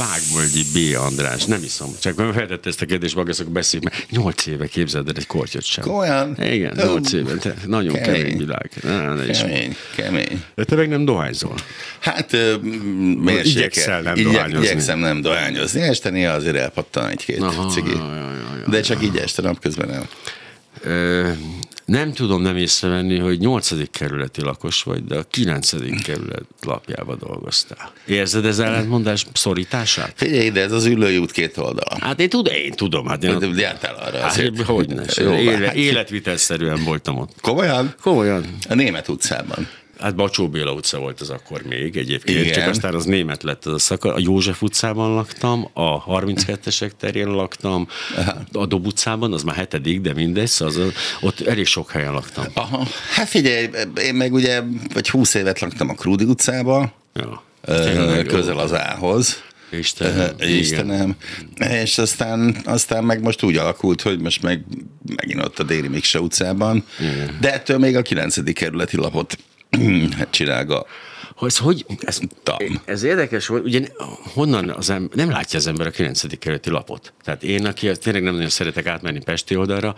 Vágvölgyi B. András, nem iszom. Csak mert feltette ezt a kérdést, magaszok beszéljük, mert nyolc éve képzeld el egy kortyot sem. Komolyan? Igen, nyolc éve. Te, nagyon kemény, Kemény. világ. Na, ne Kemény, kemény. De te meg nem dohányzol. Hát mérsékelt. Igyekszel nem Igye- dohányozni. Igyekszem nem dohányozni. Este néha azért elpattan egy-két cigi. ja, ja, ja, De csak így este napközben nem. Ö, nem tudom nem észrevenni, hogy nyolcadik kerületi lakos vagy, de a kilencedik kerület lapjába dolgoztál. Érzed ez ellentmondás szorítását? Figyelj ide, ez az ülői út két oldala. Hát én tudom, én tudom. Hát én ott, Jártál arra hát, azért. hogy ne, éle, hát- életvitelszerűen voltam ott. Komolyan? Komolyan. A Német utcában. Hát Bacsó Béla utca volt az akkor még egyébként, Igen. csak aztán az német lett az a szaka. A József utcában laktam, a 32-esek terén laktam, a Dob utcában, az már hetedik, de mindegy, szóval az, ott elég sok helyen laktam. Aha. Hát figyelj, én meg ugye, vagy húsz évet laktam a Krúdi utcába, Ja. Tényleg jó. közel az ához. Istenem, igen. Istenem. És aztán, aztán meg most úgy alakult, hogy most meg megint ott a Déri Mikse utcában, Igen. de ettől még a 9. kerületi lapot hát csinálga. Hogy, hogy ez, ez érdekes, hogy ugye honnan az ember, nem látja az ember a 9. kerületi lapot. Tehát én, aki tényleg nem nagyon szeretek átmenni Pesti oldalra,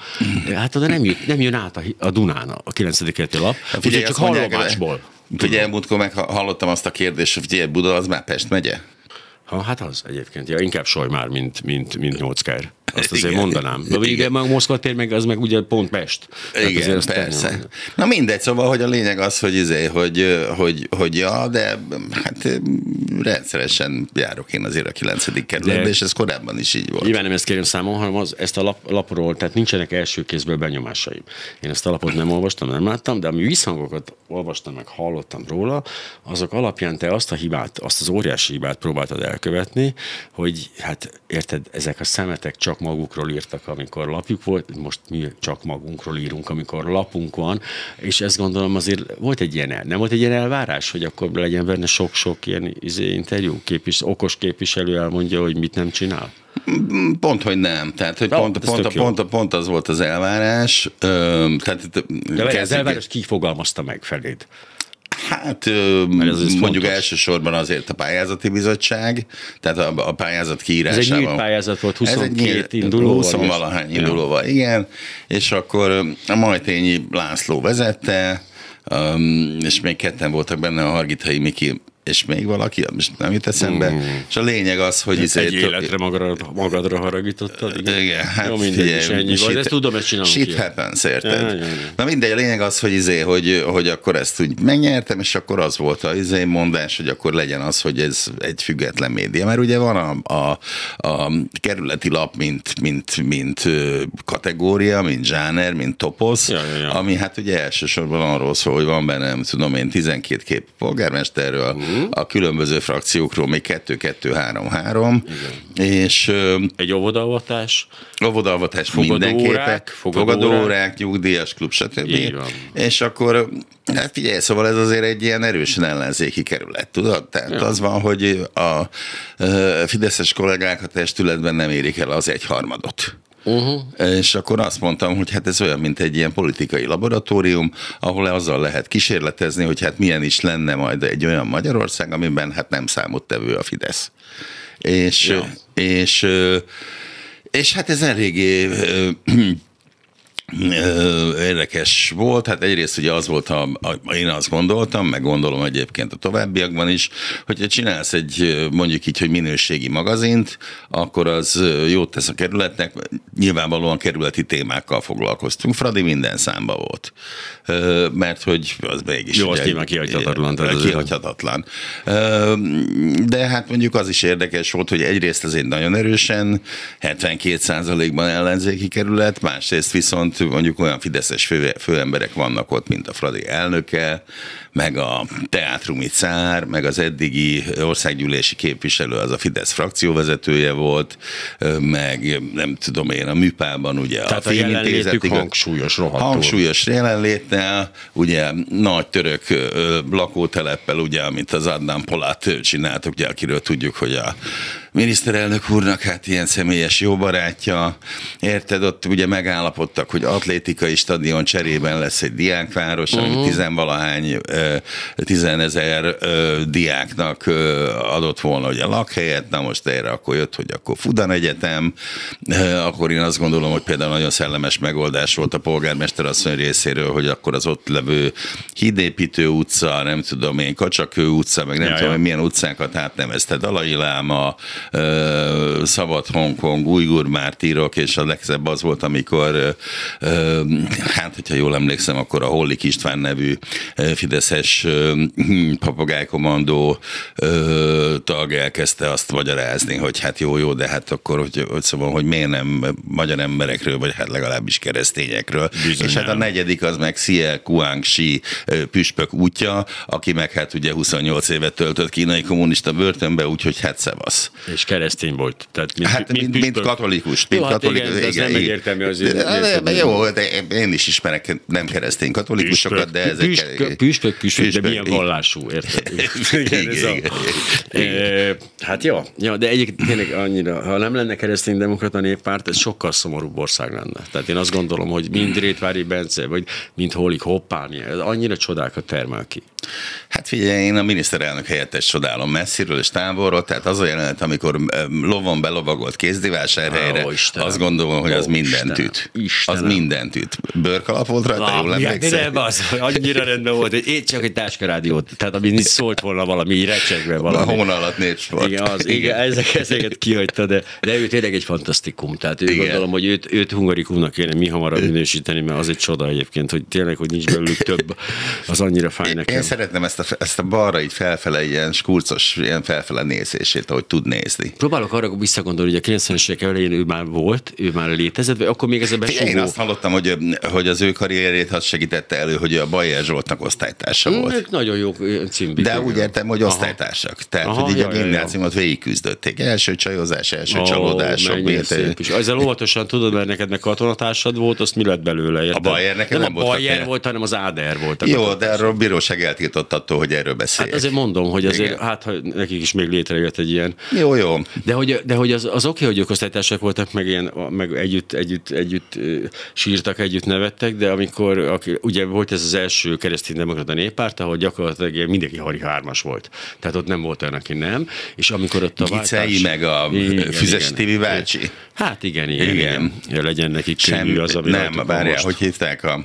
hát oda nem, jut, nem jön át a, a Dunán a 9. kerületi lap, úgyhogy csak hallomásból. Figyelj, múltkor meg hallottam azt a kérdést, hogy figyelj, Buda az már Pest megye? Ha, hát az egyébként. Ja, inkább Solymár, mint, mint, mint Nyolckár. Azt azért Igen. mondanám. De ugye meg Moszkva tér, meg az meg ugye pont Pest. Igen, azért azt persze. tenni- Na mindegy, szóval, hogy a lényeg az, hogy, izé, hogy, hogy, hogy ja, de hát rendszeresen járok én azért a 9. kerületbe, De- és ez korábban is így volt. Nyilván nem ezt kérem számon, hanem az, ezt a lap, lapról, tehát nincsenek első kézből benyomásaim. Én ezt a lapot nem olvastam, nem láttam, de ami visszhangokat olvastam, meg hallottam róla, azok alapján te azt a hibát, azt az óriási hibát próbáltad elkövetni, hogy hát érted, ezek a szemetek csak magukról írtak, amikor lapjuk volt, most mi csak magunkról írunk, amikor lapunk van, és ezt gondolom azért volt egy ilyen, nem volt egy ilyen elvárás, hogy akkor legyen benne sok-sok ilyen izé, interjú, képvis, okos képviselő elmondja, hogy mit nem csinál. Pont, hogy nem. Tehát, hogy pont, pont, pont, pont, pont az volt az elvárás. Ö, tehát, De várj, az kezdjük- elvárás ki fogalmazta meg feléd? Hát ez is mondjuk fontos. elsősorban azért a pályázati bizottság, tehát a, a pályázat Ez kiírásában. egy nyílt pályázat volt, Ez egy 22 indulóval. 20 és- valahány Ja. indulóval, igen. És akkor a Majtényi László vezette, um, és még ketten voltak benne, a Hargitai Miki és még valaki, most nem jut eszembe. Mm. És a lényeg az, hogy izé- Egy életre magadra, magadra haragítottad? Igen, igen, hát Jó, mindegy, figyelj, is ennyi shit- vagy. Ezt tudom, ezt csinálunk Shit happens, érted? Ja, ja, ja. Na mindegy, a lényeg az, hogy, izé, hogy, hogy akkor ezt úgy megnyertem, és akkor az volt a izé mondás, hogy akkor legyen az, hogy ez egy független média. Mert ugye van a, a, a kerületi lap, mint, mint, mint kategória, mint zsáner, mint toposz, Ja, ja, ja. ami hát ugye elsősorban arról szól, hogy van benne, nem tudom én, 12 kép polgármesterről, Mhm. a különböző frakciókról még 2-2-3-3, és ö, Egy óvodalvatás Fogadóórák, mindenképpen, fogadóórák. nyugdíjas klub, stb. És akkor, hát figyelj, szóval ez azért egy ilyen erősen ellenzéki kerület, tudod? Tehát Ja. az van, hogy a fideszes kollégák a testületben nem érik el az egyharmadot. Uh-huh. És akkor azt mondtam, hogy hát ez olyan, mint egy ilyen politikai laboratórium, ahol azzal lehet kísérletezni, hogy hát milyen is lenne majd egy olyan Magyarország, amiben hát nem számottevő a Fidesz. És, Ja. és, ö, és hát ez eléggé érdekes volt, hát egyrészt ugye az volt, a, a, én azt gondoltam, meg gondolom egyébként a továbbiakban is, hogyha csinálsz egy mondjuk így, hogy minőségi magazint, akkor az jót tesz a kerületnek, nyilvánvalóan kerületi témákkal foglalkoztunk, Fradi minden számba volt, mert hogy az mégis... Jó, az nyilván kihagyhatatlan, azért- Kihagyhatatlan. De hát mondjuk az is érdekes volt, hogy egyrészt egy nagyon erősen 72%-ban ellenzéki kerület, másrészt viszont mondjuk olyan fideszes fő, főemberek vannak ott, mint a Fradi elnöke, meg a teátrumi cár, meg az eddigi országgyűlési képviselő, az a Fidesz frakcióvezetője volt, meg nem tudom én, a műpában ugye Tehát a, a jelenlétük hangsúlyos, rohadtul. Hangsúlyos jelenléttel, ugye nagy török lakóteleppel, ugye, amit az Adnan Polát csináltak, ugye, akiről tudjuk, hogy a miniszterelnök úrnak hát ilyen személyes jó barátja, érted, ott ugye megállapodtak, hogy atlétikai stadion cserében lesz egy diákváros, uh-huh. ami tizenvalahány, tizenezer diáknak adott volna ugye lakhelyet, na most erre akkor jött, hogy akkor Fudan Egyetem, akkor én azt gondolom, hogy például nagyon szellemes megoldás volt a polgármester asszony részéről, hogy akkor az ott levő Hídépítő utca, nem tudom én, Kacsakő utca, meg nem ja, tudom, ja. milyen utcákat átnevezte Dalai Láma, Szabad Hongkong, Ujgur Mártírok, és a legszebb az volt, amikor, hát, hogyha jól emlékszem, akkor a Hollik István nevű Fideszes papagájkomandó tag elkezdte azt magyarázni, hogy hát jó, jó, de hát akkor, hogy, hogy szóval, hogy miért nem magyar emberekről, vagy hát legalábbis keresztényekről. Bizonyán. És hát a negyedik az meg Xie Guangxi püspök útja, aki meg hát ugye 28 évet töltött kínai kommunista börtönbe, úgyhogy hát szevasz. És keresztény volt. Tehát mint, hát, mint, mint, mint katolikus. Mint jó, hát katolikus igen, igen, ez nem egyértelmű azért. De, de, jó, de én is ismerek nem keresztény katolikusokat, de ezek... Püspök, püspök, püspök, de milyen vallású, érted? igen, igen, igen. Hát jó, jó, de egyébként tényleg annyira, ha nem lenne keresztény demokrata néppárt, ez sokkal szomorúbb ország lenne. Tehát én azt gondolom, hogy mind Rétvári Bence, vagy mind Holik Hoppáni, ez annyira csodákat termel ki. Hát figyelj, én a miniszterelnök helyettes csodálom messziről és távolról, tehát az a jelenet, amikor lovon belovagolt kézdivásárhelyre, oh, azt gondolom, hogy az mindent üt. Az mindent üt. Bőrkalap volt rajta, ah, jól emlékszel? Nem, az annyira rendben volt, hogy én csak egy táskarádiót, tehát ami szólt volna valami recsegve valami. A alatt népsport. Igen, az, igen, igen ezek, ezeket kihagyta, de, de ő tényleg egy fantasztikum. Tehát ő igen. gondolom, hogy őt, őt hungarikumnak kéne mi hamarabb minősíteni, mert az egy csoda egyébként, hogy tényleg, hogy nincs belőlük több, az annyira fáj nekem. Én szeretném ezt a, ezt a balra így felfele, ilyen skurcos, ilyen felfele nézését, ahogy tud nézni. Próbálok arra visszagondolni, hogy a 90-es évek elején ő már volt, ő már létezett, vagy akkor még ez a besugó... Én azt hallottam, hogy, hogy az ő karrierét az segítette elő, hogy a Bajer Zsoltnak osztálytársa mm, volt. Ők nagyon jó címbik. De úgy értem, hogy osztálytársak. Aha. Tehát, Aha, hogy így jaj, a gimnáziumot végigküzdötték. Első csajozás, első oh, csalódások. Is. Ezzel óvatosan tudod, mert neked meg katonatársad volt, azt mi lett belőle? Érted? A Bayer neked nem, nem a Bayer volt, hanem az Áder volt. Jó, de a bíróság eltiltott attól, hogy erről beszéljek. Hát azért mondom, hogy azért, Igen. hát ha nekik is még létrejött egy ilyen. Jó, jó. De hogy, de hogy az, az oké, hogy ők osztálytársak voltak, meg, ilyen, meg együtt, együtt, együtt sírtak, együtt nevettek, de amikor, aki, ugye volt ez az első keresztény demokrata néppárt, ahol gyakorlatilag mindenki hármas volt. Tehát ott nem volt olyan, aki nem. És amikor ott a váltás... meg a igen, Füzes TV bácsi. Hát igen, igen, igen. igen. Legyen nekik könnyű az, ami Nem, várjál, hogy hívták a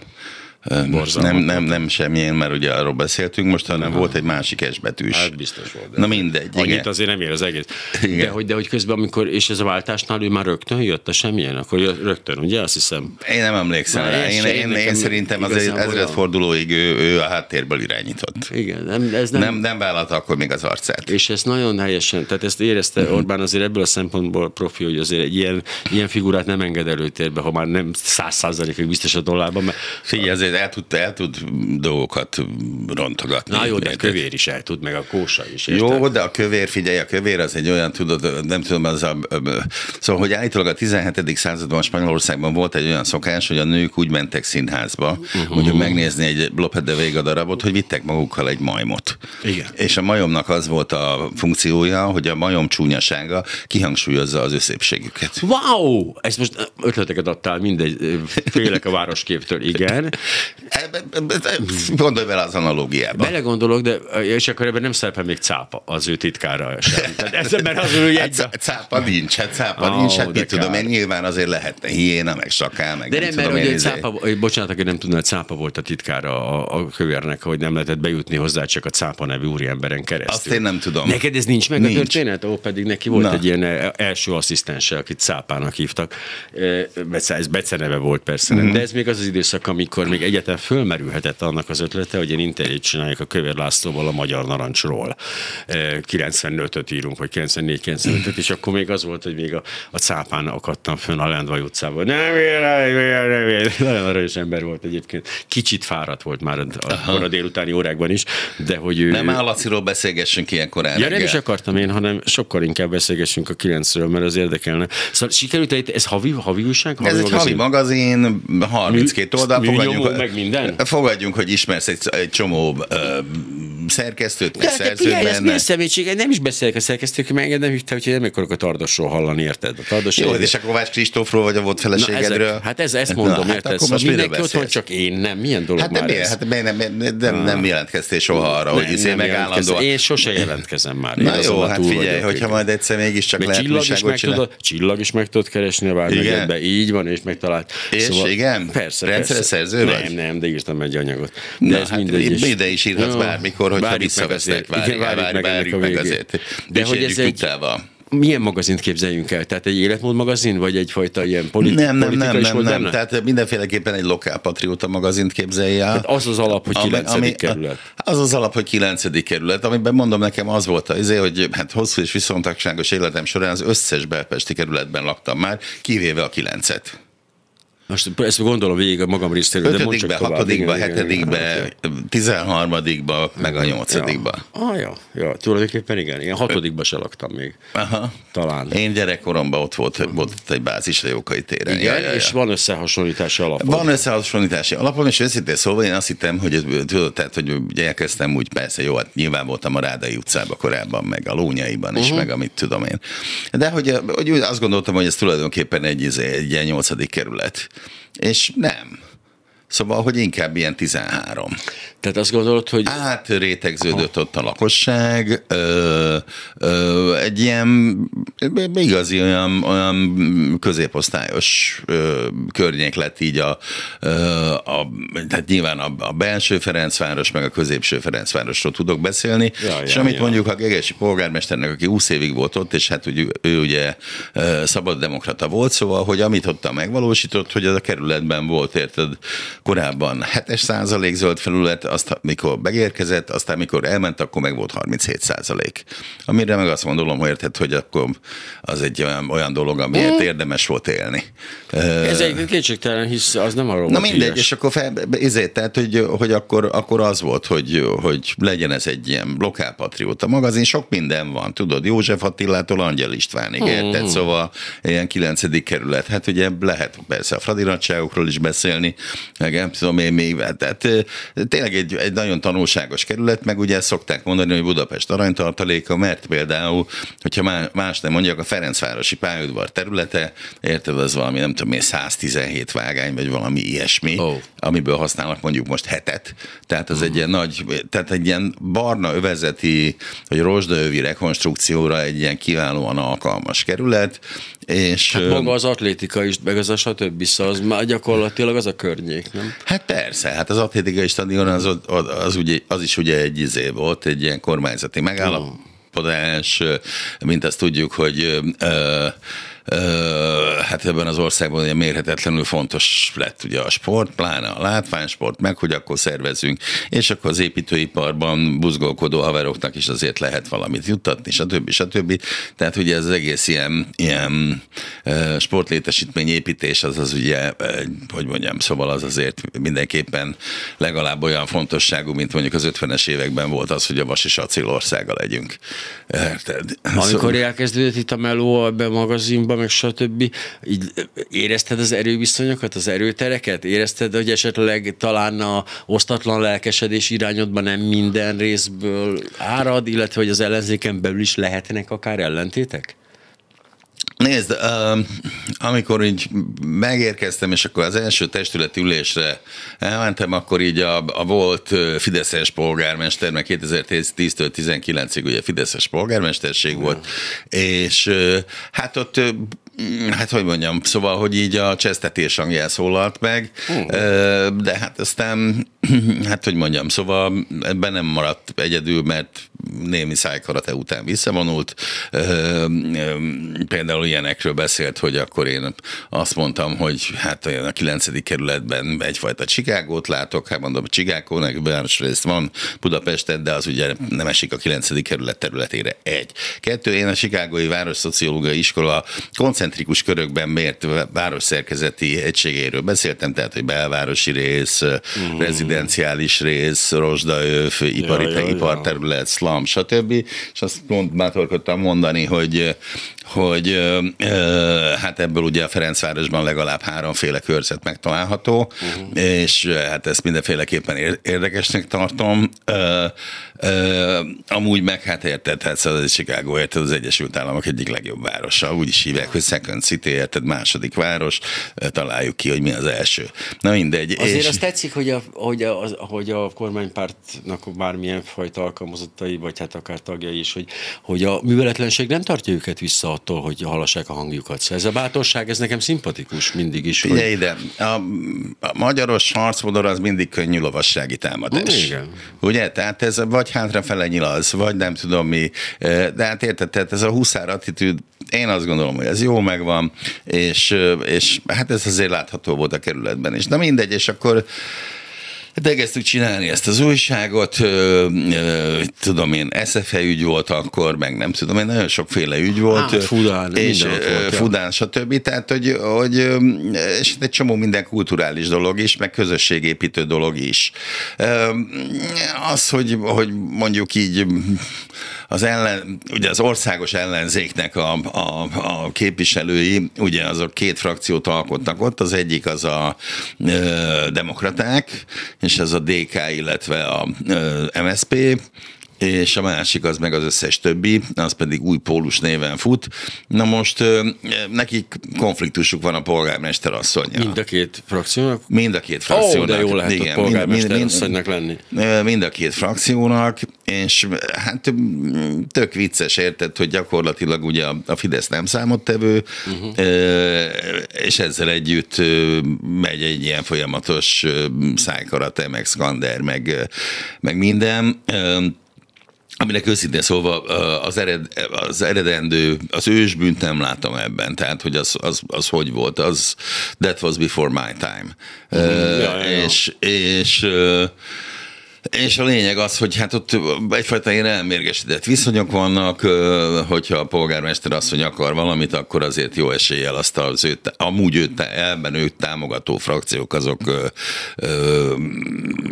nem, nem, nem semmilyen, mert ugye arról beszéltünk most, hanem Aha. volt egy másik S betűs. Hát biztos volt. Na mindegy. Annyit igen. azért nem ér az egész. Igen. De hogy, de hogy közben, amikor, és ez a váltásnál ő már rögtön jött a semmilyen, akkor rögtön, ugye azt hiszem. Én nem emlékszem rá. Én, én, én, én szerintem az ezredfordulóig ő, ő a háttérből irányított. Igen. Nem, ez nem, nem, nem vállalta akkor még az arcát. És ez nagyon helyesen, tehát ezt érezte uh-huh. Orbán azért ebből a szempontból profi, hogy azért egy ilyen, ilyen figurát nem enged előtérbe, ha már nem száz százalékig biztos a dollárban. Mert... Figyelj, azért el tud, el tud dolgokat rontogatni. Na jó, de a kövér is el tud, meg a kósa is. Érted? Jó, de a kövér, figyelj, a kövér az egy olyan, tudod, nem tudom, az a, szóval, hogy állítólag a 17. században Spanyolországban volt egy olyan szokás, hogy a nők úgy mentek színházba, uh-huh. mondjuk megnézni egy Lope de Vega darabot, hogy vittek magukkal egy majmot. Igen. És a majomnak az volt a funkciója, hogy a majom csúnyasága kihangsúlyozza az ő szépségüket. Wow! Ezt most ötleteket adtál, mindegy, félek a városképtől, igen. Gondolj bele az analógiába. Belegondolok, de és akkor ebben nem szerepel még cápa az ő titkára sem. Tehát ez, mert az ő egy... Hát cápa nincs, hát cápa oh, nincs, hát mit tudom én, nyilván azért lehetne hiéna, meg saká, meg De nem, nem mert ugye izé- cápa, bocsánat, aki nem tudna, hogy cápa volt a titkára a, a kövérnek, hogy nem lehetett bejutni hozzá csak a cápa nevű úriemberen keresztül. Azt én nem tudom. Neked ez nincs meg nincs. a történet? Ó, pedig neki volt Na. egy ilyen e, első asszisztense, akit cápának hívtak. Ez beceneve volt persze, mm-hmm. de ez még az az időszak, amikor még egyetem fölmerülhetett annak az ötlete, hogy én interjút csinálják a Kövér Lászlóval a Magyar Narancsról. 95-öt írunk, vagy 94-95-öt, és akkor még az volt, hogy még a, a cápán akadtam fönn a Lendvaj utcában. Nem, nagyon aranyos ember volt egyébként. Kicsit fáradt volt már akkor a délutáni órákban is, de hogy ő... Nem Állaciról beszélgessünk ilyen korán. Ja, nem is akartam én, hanem sokkal inkább beszélgessünk a kilencről, mert az érdekelne. Szóval sikerült, ez havi, havi újság? Havi ez magazin? egy havi magazin, 32 oldal. Fogadjunk, meg minden? Fogadjunk, hogy ismersz egy, egy csomó uh, szerkesztőt, de, szerzőt benne. Ez szemétség, nem is beszélek a szerkesztők, mert engem nem hívta, hogy nem akarok a Tardosról hallani, érted? A Tardos Jó, és a Kovács Kristófról vagy a volt feleségedről. ezek, hát ez, ezt mondom, Na, érted? Hát szóval mindenki ott van, csak én nem. Milyen dolog hát már miért? ez? Hát nem, nem, nem, nem jelentkeztél soha arra, hogy izé meg állandóan. Én sose jelentkezem már. Na jó, hát figyelj, hogyha majd egyszer mégiscsak lehet meg tudod, csillag is meg tudod keresni a vármegyedbe, így van, és megtalált. És szóval, igen? Persze, Rendszeres szerző vagy? Nem, nem, de írtam egy anyagot. De ez hát mindegy Ide is írhatsz bármikor, hogyha visszavesznek, várjuk meg azért. De hogy ez egy milyen magazint képzeljünk el? Tehát egy életmód magazin, vagy egyfajta ilyen politi- nem, nem, nem, nem, nem. Tehát mindenféleképpen egy lokálpatrióta magazint képzelje el. Tehát az az alap, hogy 9. Ami, kerület. Az az alap, hogy 9. kerület, amiben mondom nekem az volt az, hogy hát hosszú és viszontagságos életem során az összes belpesti kerületben laktam már, kivéve a 9-et. Most ezt gondolom végig a magam részéről, de mondd csak tovább. Hatodikba, hetedikbe, tizenharmadikba, meg a nyolcadikba. Ja. Ah, ja, ja, tulajdonképpen igen. Én hatodikba se laktam még. Aha. Talán. Én gyerekkoromban ott volt, volt egy bázis a Jókai téren. Igen, ja, ja, ja. és van összehasonlítási alapom. Van összehasonlítási alapom, és őszintén szóval én azt hittem, hogy tudod, tehát, hogy elkezdtem úgy, persze jó, hát nyilván voltam a Rádai utcában korábban, meg a Lónyaiban is, uh-huh. meg amit tudom én. De hogy, hogy azt gondoltam, hogy ez tulajdonképpen egy, egy ilyen nyolcadik kerület. És nem. Szóval, hogy inkább ilyen 13. Tehát azt gondolod, hogy... Átrétegződött ott a lakosság, ö, ö, egy ilyen igazi olyan, olyan középosztályos ö, környék lett így a, ö, a tehát nyilván a, a belső Ferencváros, meg a középső Ferencvárosról tudok beszélni, ja, és ja, amit ja. mondjuk a Gegesi polgármesternek, aki 20 évig volt ott, és hát úgy, ő ugye szabaddemokrata volt, szóval, hogy amit ott megvalósított, hogy az a kerületben volt, érted, korábban 7 százalék zöld felület, azt mikor megérkezett, aztán mikor elment, akkor meg volt 37 százalék. Amire meg azt mondom, hogy érted, hogy akkor az egy olyan, olyan dolog, amiért mm. érdemes volt élni. Ez egy kétségtelen, hisz az nem arról Na mindegy, híres. és akkor fel, ezért, tehát, hogy, hogy akkor, akkor az volt, hogy, hogy legyen ez egy ilyen lokálpatrióta magazin, sok minden van, tudod, József Attilától Angyal Istvánig, mm. érted? Szóval ilyen kilencedik kerület, hát ugye lehet persze a fradiratságokról is beszélni, meg nem tudom én még, tehát tényleg egy, egy nagyon tanulságos kerület, meg ugye szokták mondani, hogy Budapest aranytartaléka, mert például, hogyha más nem mondjak, a Ferencvárosi pályaudvar területe, érted, az valami nem tudom én, 117 vágány, vagy valami ilyesmi, oh. amiből használnak mondjuk most hetet. Tehát az mm. egy ilyen nagy, tehát egy ilyen barna övezeti, vagy rozsdaövi rekonstrukcióra egy ilyen kiválóan alkalmas kerület, és, hát maga az atlétika is, meg az a stb. Szóval az már gyakorlatilag az a környék, nem? Hát persze, hát az atlétikai stadion az, az, ugye, az is ugye egy izé volt, egy ilyen kormányzati megállapodás, mint azt tudjuk, hogy ö, hát ebben az országban ugye mérhetetlenül fontos lett ugye a sport, pláne a látványsport, meg hogy akkor szervezünk, és akkor az építőiparban buzgolkodó haveroknak is azért lehet valamit juttatni, stb. stb. Tehát ugye ez az egész ilyen, ilyen sportlétesítmény építés, az az ugye, hogy mondjam, szóval az azért mindenképpen legalább olyan fontosságú, mint mondjuk az 50-es években volt az, hogy a vas és acél országa legyünk. Érted? Amikor szóval... elkezdődött itt a meló a magazinban, meg stb. Így érezted az erőviszonyokat, az erőtereket? Érezted, hogy esetleg talán a osztatlan lelkesedés irányodban nem minden részből árad, illetve hogy az ellenzéken belül is lehetnek akár ellentétek? Nézd, uh, amikor így megérkeztem, és akkor az első testületi ülésre elmentem, akkor így a, a volt Fideszes polgármester, mert 2010-től 19-ig ugye Fideszes polgármesterség volt, és hát ott Hát, hogy mondjam, szóval, hogy így a csesztetés hangján szólalt meg, uh-huh. de hát aztán hát hogy mondjam, szóval ebben nem maradt egyedül, mert némi szájkarate után visszavonult. Például ilyenekről beszélt, hogy akkor én azt mondtam, hogy hát a 9. kerületben egyfajta Csikágót látok, hát mondom, Csigákónak városrészt van Budapesten, de az ugye nem esik a 9. kerület területére. Egy. Kettő, én a Chicagói Város Szociológiai Iskola koncentrikus körökben mért városszerkezeti egységéről beszéltem, tehát, hogy belvárosi rész, mm. Rezidenciális rész, rozsdaöv, ipari, ja, ja, iparterület, szlam, stb. És azt mond, bátorkodtam mondani, hogy hogy hát ebből ugye a Ferencvárosban legalább háromféle körzet megtalálható, uh-huh. és hát ezt mindenféleképpen érdekesnek tartom. Amúgy meg hát érted, hát az Chicago érted az Egyesült Államok egyik legjobb városa, úgy is hívják, hogy Second City, érted, második város, találjuk ki, hogy mi az első. Na mindegy. Azért és... azt tetszik, hogy a, hogy, a, hogy a kormánypártnak bármilyen fajta alkalmazottai, vagy hát akár tagjai is, hogy, hogy a műveletlenség nem tartja őket vissza attól, hogy hallassák a hangjukat. Szóval ez a bátorság, ez nekem szimpatikus mindig is. Hogy... ide, a, a magyaros harcmodor az mindig könnyű lovassági támadás. Igen. Ugye? Tehát ez vagy hátrafele nyilaz, vagy nem tudom mi. De hát érted, tehát ez a huszár attitűd, én azt gondolom, hogy ez jó megvan, és, és hát ez azért látható volt a kerületben is. Na mindegy, és akkor Hát elkezdtük csinálni ezt az újságot, ö, ö, tudom én, SFE ügy volt akkor, meg nem tudom én, nagyon sokféle ügy volt. Hát, Fudán, és volt, Fudán, ja. stb. Tehát, hogy, hogy és egy csomó minden kulturális dolog is, meg közösségépítő dolog is. Az, hogy, hogy mondjuk így az ellen, ugye az országos ellenzéknek a, a, a képviselői, ugye azok két frakciót alkottak ott, az egyik az a ö, demokraták, és ez a DK, illetve a MSP, és a másik az meg az összes többi, az pedig új pólus néven fut. Na most nekik konfliktusuk van a polgármester asszonyjal. Mind a két frakciónak? Mind a két frakciónak. Ó, de jó lehet Igen, a polgármester mind, mind, asszonynak lenni. Mind a két frakciónak, és hát tök vicces érted, hogy gyakorlatilag ugye a Fidesz nem számottevő, uh-huh. és ezzel együtt megy egy ilyen folyamatos szájkarate, meg szkander, meg, meg minden aminek őszintén szólva az, ered, az eredendő, az ősbűnt nem látom ebben, tehát hogy az, az, az hogy volt, az that was before my time. Mm, uh, ja, ja, és, ja. és uh, és a lényeg az, hogy hát ott egyfajta ilyen elmérgesedett viszonyok vannak, hogyha a polgármester azt, hogy akar valamit, akkor azért jó eséllyel azt az őt, amúgy őt, elben őt támogató frakciók azok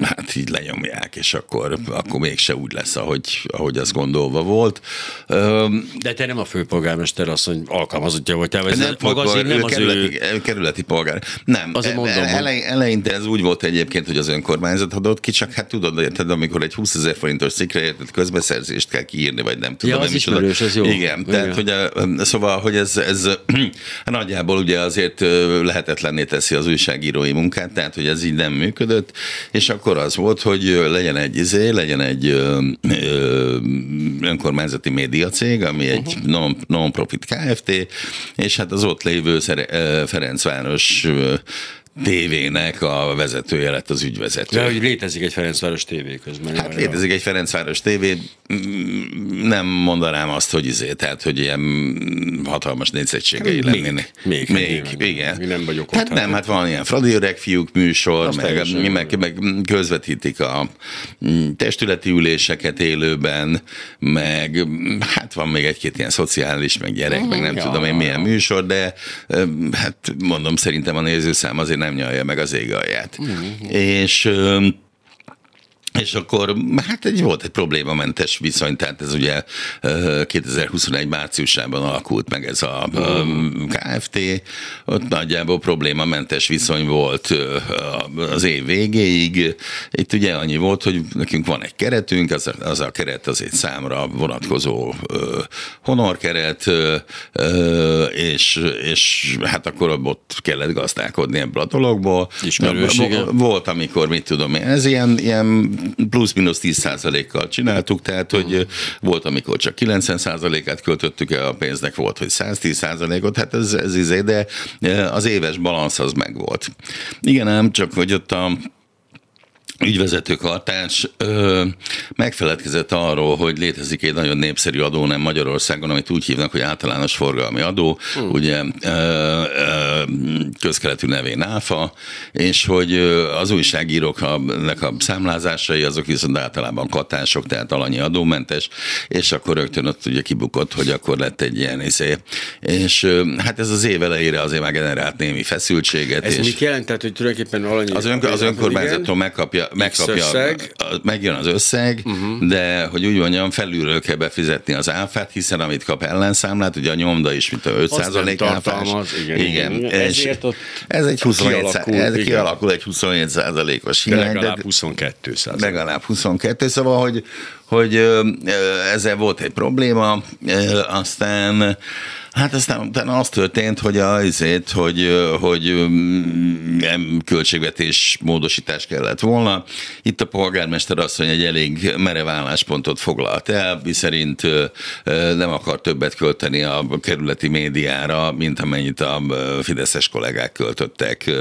hát így lenyomják, és akkor, akkor mégse úgy lesz, ahogy, ahogy az gondolva volt. De te nem a főpolgármester asszony alkalmazottja vagy, te ez nem, magazin, nem ő az kerületi, ő... kerületi polgár. Nem, Azért mondom, ele, eleinte ez úgy volt egyébként, hogy az önkormányzat adott ki, csak hát tudod, érted, amikor egy 20 ezer forintos cikkre érted, közbeszerzést kell kiírni, vagy nem tudom. Ja, az ismerős, ez jó. Igen, Igen. tehát hogy a, szóval, hogy ez, ez nagyjából ugye azért lehetetlenné teszi az újságírói munkát, tehát hogy ez így nem működött, és akkor az volt, hogy legyen egy izé, legyen egy ö, ö, önkormányzati médiacég, ami egy uh-huh. non, non-profit KFT, és hát az ott lévő Ferencváros tévének a vezetője lett az ügyvezető. De hogy létezik egy Ferencváros tévé közben. Hát létezik egy Ferencváros tévé, nem mondanám azt, hogy izé, tehát, hogy ilyen hatalmas négyzetségei lennének. Még, még, még igen. Még nem vagyok Hát nem, hát van ilyen Fradi öreg fiúk műsor, meg, meg, meg, meg közvetítik a testületi üléseket élőben, meg hát van még egy-két ilyen szociális, meg gyerek, meg nem ja, tudom én milyen műsor, de hát mondom, szerintem a nézőszám azért nem nyalja meg az ég alját. Mm-hmm. És és akkor hát egy, volt egy problémamentes viszony, tehát ez ugye 2021 márciusában alakult meg ez a KFT, ott nagyjából problémamentes viszony volt az év végéig. Itt ugye annyi volt, hogy nekünk van egy keretünk, az, az a keret az egy számra vonatkozó honorkeret, és, és hát akkor ott kellett gazdálkodni ebből a dologból. Volt, amikor, mit tudom én, ez ilyen, ilyen plusz-minusz 10%-kal csináltuk, tehát hogy volt, amikor csak 90%-át költöttük el a pénznek, volt, hogy 110%-ot, hát ez, ez izé, de az éves balansz az megvolt. Igen, nem csak, hogy ott a ügyvezető kartárs ö, megfeledkezett arról, hogy létezik egy nagyon népszerű adó nem Magyarországon, amit úgy hívnak, hogy általános forgalmi adó, hmm. ugye ö, ö, közkeletű nevén áfa, és hogy az újságíróknak a számlázásai azok viszont általában katások, tehát alanyi adómentes, és akkor rögtön ott ugye kibukott, hogy akkor lett egy ilyen izé. És hát ez az év elejére azért már generált némi feszültséget. Ez és mit jelent? Tehát, hogy tulajdonképpen alanyi... az, ön, az önkormányzattól megkapja megkapja, összeg. a, megjön az összeg, uh-huh. de hogy úgy mondjam, felülről kell befizetni az áfát, hiszen amit kap ellenszámlát, ugye a nyomda is, mint a 5 százalék áfás. Igen, igen, igen. Ezért ott ez egy 27 kialakul, ez igen. kialakul egy 27 százalékos hiány. Legalább 22 százalék. Legalább 22, szóval, hogy, hogy ezzel volt egy probléma, aztán Hát aztán utána az történt, hogy azért, hogy, hogy nem költségvetés módosítás kellett volna. Itt a polgármester asszony egy elég merev álláspontot foglalt el, szerint nem akar többet költeni a kerületi médiára, mint amennyit a fideszes kollégák költöttek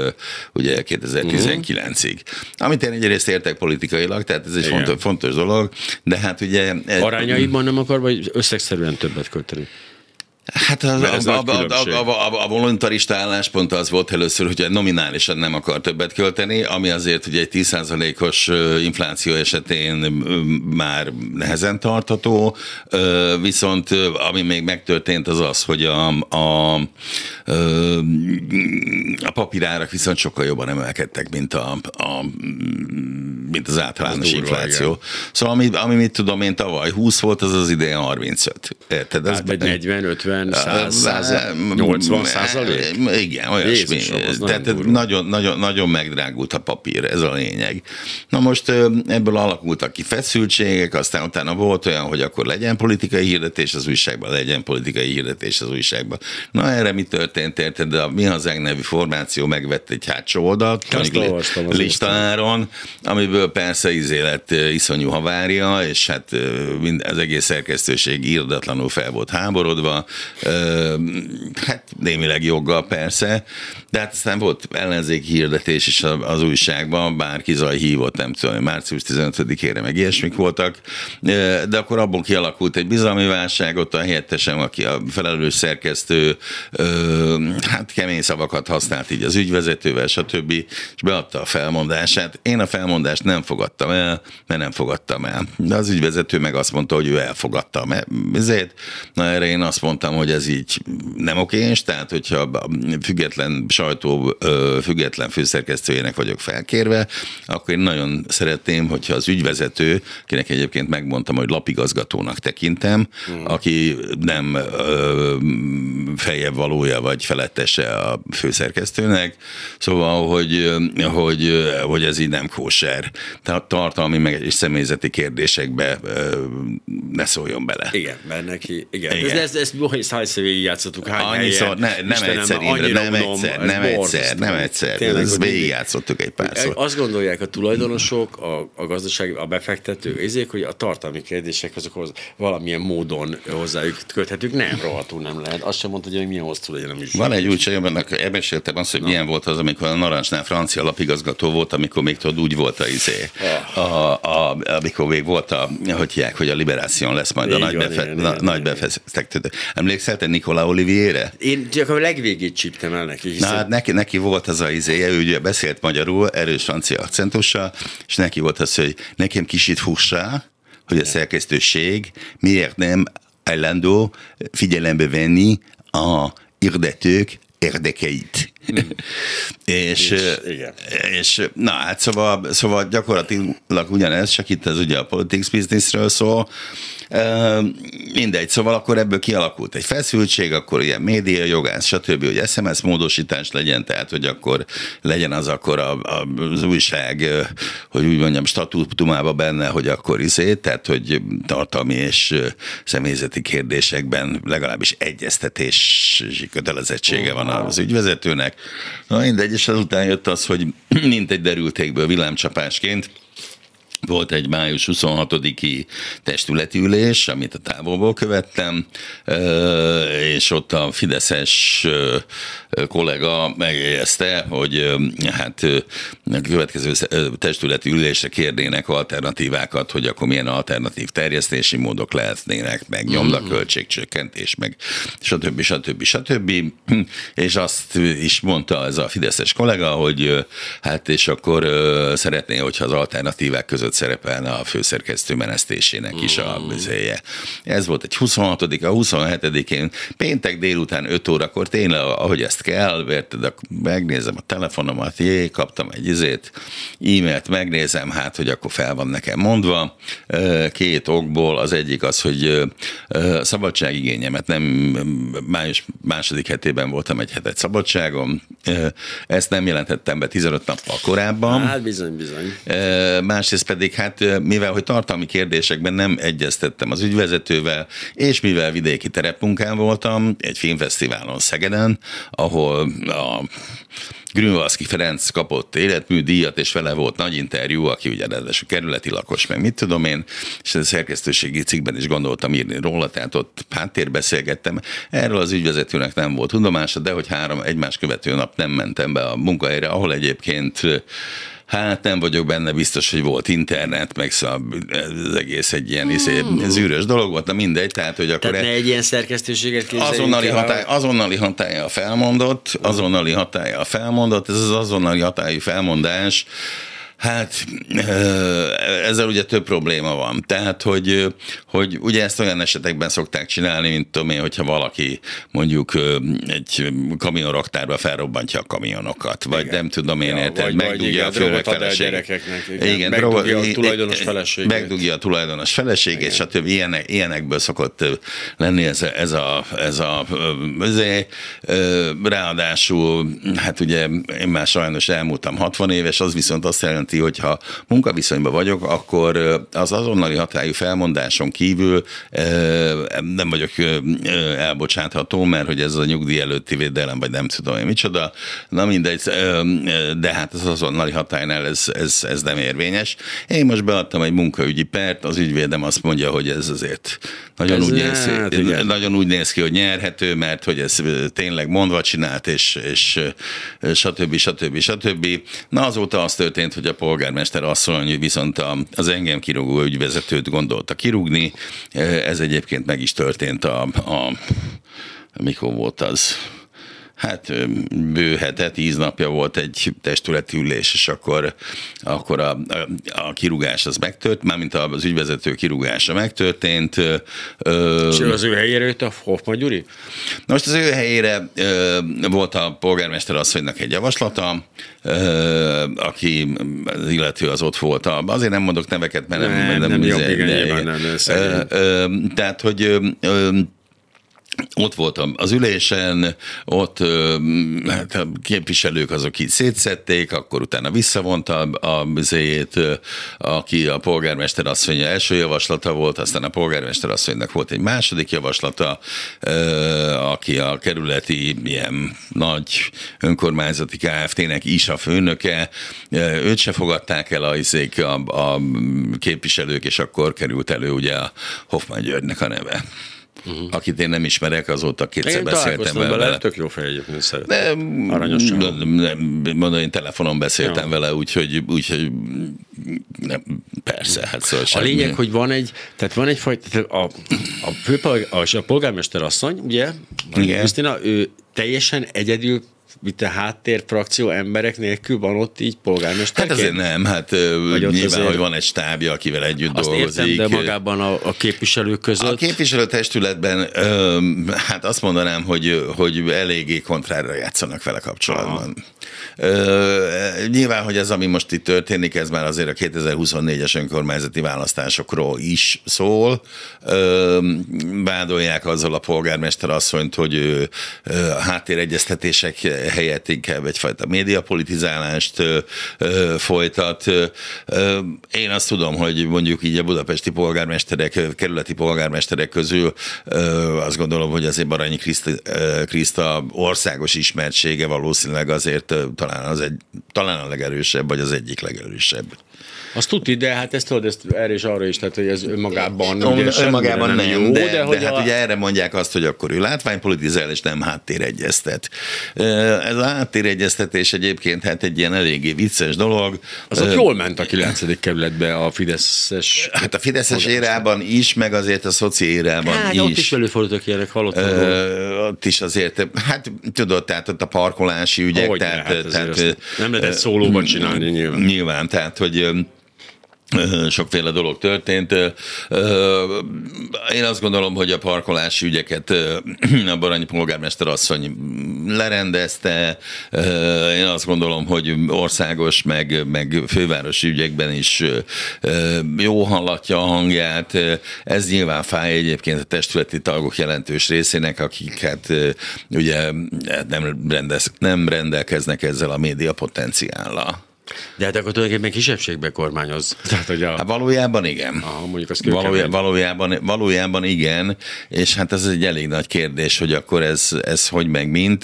ugye 2019-ig. Amit én egyrészt értek politikailag, tehát ez egy fontos, fontos dolog, de hát ugye... Arányaiban nem akar, vagy összegszerűen többet költeni? Hát az, a, a, a, a, a, a voluntarista álláspont az volt először, hogy nominálisan nem akar többet költeni, ami azért ugye egy 10%-os infláció esetén már nehezen tartható, viszont ami még megtörtént az az, hogy a, a, a papírárak viszont sokkal jobban emelkedtek, mint, a, a, mint az általános az infláció. Igen. Szóval ami, ami mit tudom én tavaly 20 volt, az az idén 35. Érted? Hát, vagy 40, 50 70, 100, 80 százalék? Igen, olyasmi. Tehát nagyon, nagyon, nagyon megdrágult a papír, ez a lényeg. Na most ebből alakultak ki feszültségek, aztán utána volt olyan, hogy akkor legyen politikai hirdetés az újságban, legyen politikai hirdetés az újságban. Na erre mi történt, érted? De a Mi Hazánk nevű formáció megvett egy hátsó oldalt, listáron, amiből persze izé lett iszonyú havária, és hát az egész szerkesztőség írdatlanul fel volt háborodva, hát némileg joggal persze, de hát aztán volt ellenzéki hirdetés is az újságban, bárki zaj hívott, nem tudom, március 15-ére meg ilyesmik voltak, de akkor abból kialakult egy bizalmi válság, ott a helyettesem, aki a felelős szerkesztő, hát kemény szavakat használt így az ügyvezetővel, stb. és beadta a felmondását. Én a felmondást nem fogadtam el, mert nem fogadtam el. De az ügyvezető meg azt mondta, hogy ő elfogadta. Ezért, na erre én azt mondtam, hogy ez így nem okés, tehát hogyha független sajtó, független főszerkesztőjének vagyok felkérve, akkor én nagyon szeretném, hogyha az ügyvezető, akinek egyébként megmondtam, hogy lapigazgatónak tekintem, hmm. aki nem fejebb valója vagy felettese a főszerkesztőnek, szóval, hogy, hogy, hogy ez így nem kóser. Tehát tartalmi meg és személyzeti kérdésekbe ne szóljon bele. Igen, mert neki, igen. igen. Ez, ez, ez, ez hányszor játszottuk, hány Annyiszor, ne, nem Istenem, egyszer, Imre, nem egyszer, nem egyszer, nem egyszer. Ezt végigjátszottuk egy párszor. Azt gondolják a tulajdonosok, a, a gazdaság, a befektetők, ezért, hogy a tartalmi kérdések azokhoz valamilyen módon hozzájuk köthetők. Nem, rohadtul nem lehet. Azt sem mondta, hogy milyen hosszú legyen a műsor. Van egy új csajom, ennek elmeséltem azt, hogy Na. milyen volt az, amikor a Narancsnál francia lapigazgató volt, amikor még tudod, úgy volt a izé. Ah. A, a, amikor még volt a, hogy hívják, hogy a liberáción lesz majd a nagy, befe, igen, na, igen, nagy befektető. Emlékszel te Nikola Olivier-re? Én csak a legvégét csíptem el neki. Hiszen... Hát neki, neki volt az a izéje, ő ugye beszélt magyarul, erős francia akcentussal, és neki volt az, hogy nekem kicsit fussá, hogy a szerkesztőség miért nem állandó figyelembe venni a hirdetők érdekeit. És, és, igen. és na hát szóval, szóval gyakorlatilag ugyanez, csak itt ez ugye a politics businessről szól, Mindegy, szóval akkor ebből kialakult egy feszültség, akkor ilyen média jogász, stb., hogy SMS módosítás legyen, tehát hogy akkor legyen az akkor a, a, az újság, hogy úgy mondjam, statútumába benne, hogy akkor izé, tehát hogy tartalmi és személyzeti kérdésekben legalábbis egyeztetési kötelezettsége van az ügyvezetőnek. Na mindegy, és azután jött az, hogy mint egy derültékből villámcsapásként, volt egy május 26-i testületi ülés, amit a távolból követtem, és ott a fideszes kollega megjegyezte, hogy hát a következő testületi ülésre kérnének alternatívákat, hogy akkor milyen alternatív terjesztési módok lehetnének, meg nyomdaköltségcsökkentés, meg stb. stb. stb. És azt is mondta ez a Fideszes kollega, hogy hát és akkor szeretné, hogyha az alternatívák között szerepelne a főszerkesztő menesztésének is a bizéje. Ez volt egy 26 a 27-én, péntek délután 5 órakor tényleg, ahogy ezt kell, érted, megnézem a telefonomat, jé, kaptam egy izét, e-mailt megnézem, hát, hogy akkor fel van nekem mondva. Két okból, az egyik az, hogy szabadságigényemet nem május második hetében voltam egy hetet szabadságom, ezt nem jelentettem be 15 nappal korábban. Hát bizony, bizony. Másrészt pedig, hát mivel, hogy tartalmi kérdésekben nem egyeztettem az ügyvezetővel, és mivel vidéki terepmunkán voltam, egy filmfesztiválon Szegeden, ahol a Grünwalski Ferenc kapott életműdíjat, és vele volt nagy interjú, aki ugye ráadásul kerületi lakos, meg mit tudom én, és a szerkesztőségi cikkben is gondoltam írni róla, tehát ott háttérbeszélgettem. Erről az ügyvezetőnek nem volt tudomása, de hogy három egymás követő nap nem mentem be a munkahelyre, ahol egyébként Hát nem vagyok benne biztos, hogy volt internet, meg szóval ez egész egy ilyen izé, hmm. zűrös dolog volt, na mindegy, tehát hogy akkor... Tehát ne egy ilyen szerkesztőséget azonnali, hatály, azonnali hatája felmondott, azonnali hatája felmondott, ez az azonnali hatályú felmondás, Hát ezzel ugye több probléma van. Tehát, hogy, hogy ugye ezt olyan esetekben szokták csinálni, mint tudom én, hogyha valaki mondjuk egy kamionraktárba felrobbantja a kamionokat, vagy igen. nem tudom én, ja, érted, vagy, megdugja vagy, a főnök gyerekeknek, igen, igen megdugja a tulajdonos feleségét. Megdugja a tulajdonos feleségét, stb. Ilyenek, ilyenekből szokott lenni ez ez a, ez a azért, ráadásul, hát ugye én már sajnos elmúltam 60 éves, az viszont azt jelenti, jelenti, hogy ha munkaviszonyban vagyok, akkor az azonnali hatályú felmondáson kívül nem vagyok elbocsátható, mert hogy ez a nyugdíj előtti védelem, vagy nem tudom én micsoda, na mindegy, de hát az azonnali hatálynál ez, ez, ez nem érvényes. Én most beadtam egy munkaügyi pert, az ügyvédem azt mondja, hogy ez azért nagyon, ez úgy, néz, hát, nagyon úgy néz ki, hogy nyerhető, mert hogy ez tényleg mondva csinált, és, és stb. stb. stb. Na azóta az történt, hogy a polgármester asszony viszont az engem kirúgó ügyvezetőt gondolta kirúgni. Ez egyébként meg is történt a, a mikor volt az? Hát bő hete, tíz napja volt egy testületi ülés, és akkor, akkor a, a, a kirúgás az megtört, mármint az ügyvezető kirúgása megtörtént. És az ő helyére jött a Hoffman Gyuri? Na most az ő helyére ö, volt a polgármester asszonynak egy javaslata, ö, aki az illető az ott volt. Azért nem mondok neveket, mert nem, nem, nem, nem jobb, igen, nyilván nem, nem, ö, ö, Tehát, hogy ö, ott voltam az ülésen, ott hát a képviselők azok így szétszették, akkor utána visszavonta a zéjét, aki a polgármester asszonya első javaslata volt, aztán a polgármester asszonynak volt egy második javaslata, aki a kerületi ilyen nagy önkormányzati KFT-nek is a főnöke, őt se fogadták el a, a, a képviselők, és akkor került elő ugye a Hoffman Györgynek a neve uh-huh. akit én nem ismerek, azóta kétszer én beszéltem vele. vele. Tök jó fej egyébként szeretem. Aranyos mondom, én telefonon beszéltem ja. vele, úgyhogy, úgyhogy nem, persze, hát szóval A lényeg, hogy van egy, tehát van egy fajta, a, a, főpolgár, a polgármester asszony, ugye, Krisztina, ő teljesen egyedül itt a háttérfrakció emberek nélkül van ott így polgármester? Hát azért nem, hát Vagy nyilván, azért... hogy van egy stábja, akivel együtt Azt dolgozik. Értem, de magában a, a képviselők között? A képviselőtestületben, hát azt mondanám, hogy, hogy eléggé kontrára játszanak vele kapcsolatban. Aha. Nyilván, hogy ez, ami most itt történik, ez már azért a 2024-es önkormányzati választásokról is szól. Vádolják azzal a polgármester asszonyt, hogy háttéregyeztetések helyett inkább egyfajta médiapolitizálást folytat. Én azt tudom, hogy mondjuk így a budapesti polgármesterek, kerületi polgármesterek közül azt gondolom, hogy azért Baranyi Kriszta országos ismertsége valószínűleg azért talán, az egy, talán a legerősebb, vagy az egyik legerősebb. Azt tudti, de hát ezt tudod, ezt erre és arra is, tehát hogy ez önmagában, No, ugye, önmagában nem, nem, jó, de, de, hogy de hát a, ugye erre mondják azt, hogy akkor ő látványpolitizál, és nem háttéregyeztet. Ez a háttéregyeztetés egyébként hát egy ilyen eléggé vicces dolog. az ott jól ment a 9. kerületbe a Fideszes. Hát a Fideszes érában is, meg azért a szoci érában Hát, is. ott is előfordultak ilyenek, hallottam. Ö, ott is azért, hát tudod, tehát ott a parkolási ügyek, Hogyne, tehát, hát azért tehát nem lehetett szólóban csinálni nyilván. Nyilván, tehát, hogy sokféle dolog történt. Én azt gondolom, hogy a parkolási ügyeket a Baranyi polgármester asszony lerendezte. Én azt gondolom, hogy országos, meg, meg fővárosi ügyekben is jó hallatja a hangját. Ez nyilván fáj egyébként a testületi tagok jelentős részének, akik hát ugye hát nem, rendez, nem rendelkeznek ezzel a média potenciállal. De hát akkor tulajdonképpen kisebbségbe kormányoz. Tehát, hogy a, Hát valójában igen. Aha, mondjuk Valójá, kőkemény. valójában, valójában igen, és hát ez egy elég nagy kérdés, hogy akkor ez, ez hogy meg mint.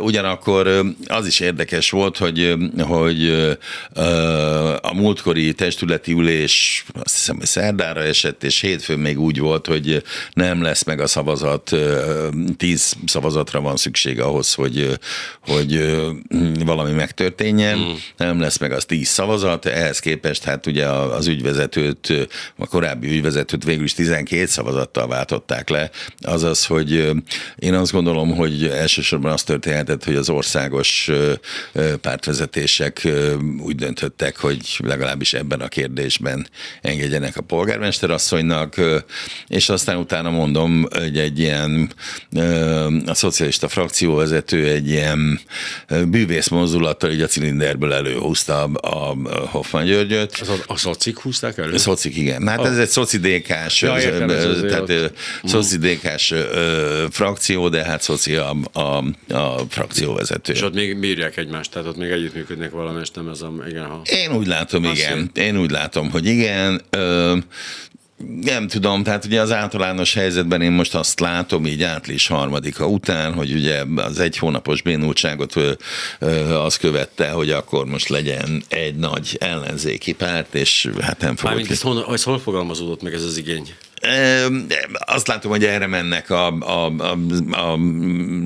Ugyanakkor az is érdekes volt, hogy, hogy a múltkori testületi ülés azt hiszem, hogy szerdára esett, és hétfőn még úgy volt, hogy nem lesz meg a szavazat, tíz szavazatra van szükség ahhoz, hogy, hogy valami megtörténjen. Mm nem lesz meg az 10 szavazat, ehhez képest hát ugye az ügyvezetőt, a korábbi ügyvezetőt végül is 12 szavazattal váltották le, azaz, hogy én azt gondolom, hogy elsősorban az történhetett, hogy az országos pártvezetések úgy döntöttek, hogy legalábbis ebben a kérdésben engedjenek a polgármester asszonynak, és aztán utána mondom, hogy egy ilyen a szocialista frakcióvezető egy ilyen bűvész mozdulattal így a cilinderből előhúzta a Hoffman Györgyöt. Az a, a szocik húzták elő? Szocik, igen. Hát oh. ez egy szocidékás, Ja, értem, ez tehát ott. szocidékás frakció, de hát szoci a, a, a frakcióvezető. És ott még bírják egymást, tehát ott még együttműködnek valamelyest, nem ez a, igen, ha... Én úgy látom, Azt igen. Én úgy látom, hogy igen. Ö, nem tudom, tehát ugye az általános helyzetben én most azt látom így április harmadika után, hogy ugye az egy hónapos bénultságot az követte, hogy akkor most legyen egy nagy ellenzéki párt, és hát nem fogok... Mármint ez hol, ez hol fogalmazódott meg ez az igény? Azt látom, hogy erre mennek a, a, a, a,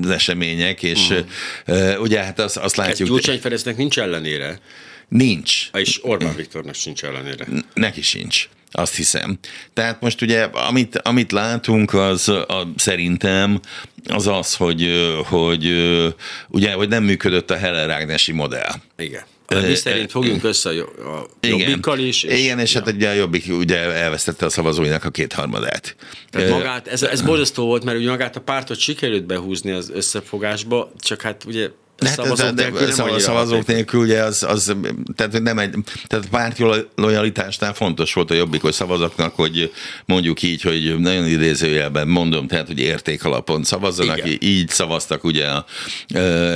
az események, és uh-huh. ugye hát azt, azt Ez látjuk... Gyurcsány Ferencnek nincs ellenére, Nincs. és Orbán Viktornak sincs ellenére. Neki sincs. Azt hiszem. Tehát most ugye, amit, amit látunk, az a, szerintem az az, hogy, hogy ugye, hogy nem működött a Heller Ágnesi modell. Igen. Mi szerint fogjunk össze a, jo- a jobbikkal is. És, igen, és ja. hát ugye a jobbik ugye elvesztette a szavazóinak a kétharmadát. Tehát magát, ez, ez borzasztó volt, mert ugye magát a pártot sikerült behúzni az összefogásba, csak hát ugye hát szavazók ez- nélkül nem szava- annyira szavazók hatékony. nélkül ugye az, az tehát hogy nem egy, tehát párti lojalitásnál fontos volt a jobbikos szavazatnak, hogy mondjuk így, hogy nagyon idézőjelben mondom, tehát hogy értékalapon szavazzanak, Igen. így szavaztak ugye a